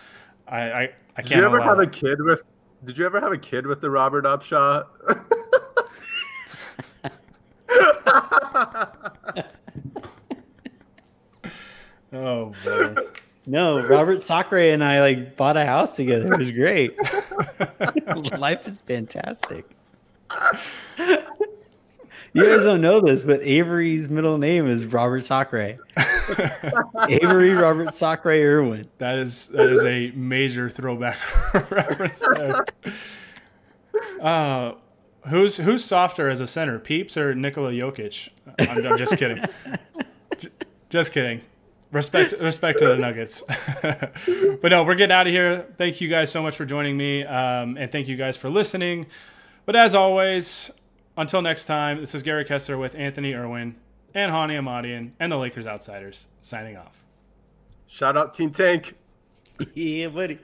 A: I, I, I can't.
C: Did you ever have it. a kid with? Did you ever have a kid with the Robert Upshaw?
A: oh boy.
B: No, Robert Sacre and I like bought a house together. It was great. Life is fantastic. You guys don't know this, but Avery's middle name is Robert Sacre. Avery Robert Sacre Irwin.
A: That is that is a major throwback reference there. Uh, who's who's softer as a center, Peeps or Nikola Jokic? I'm, I'm just kidding. J- just kidding. Respect respect to the Nuggets. but no, we're getting out of here. Thank you guys so much for joining me, um, and thank you guys for listening. But as always, until next time, this is Gary Kessler with Anthony Irwin and Hani Ahmadian and the Lakers Outsiders signing off.
C: Shout out Team Tank.
B: yeah, buddy.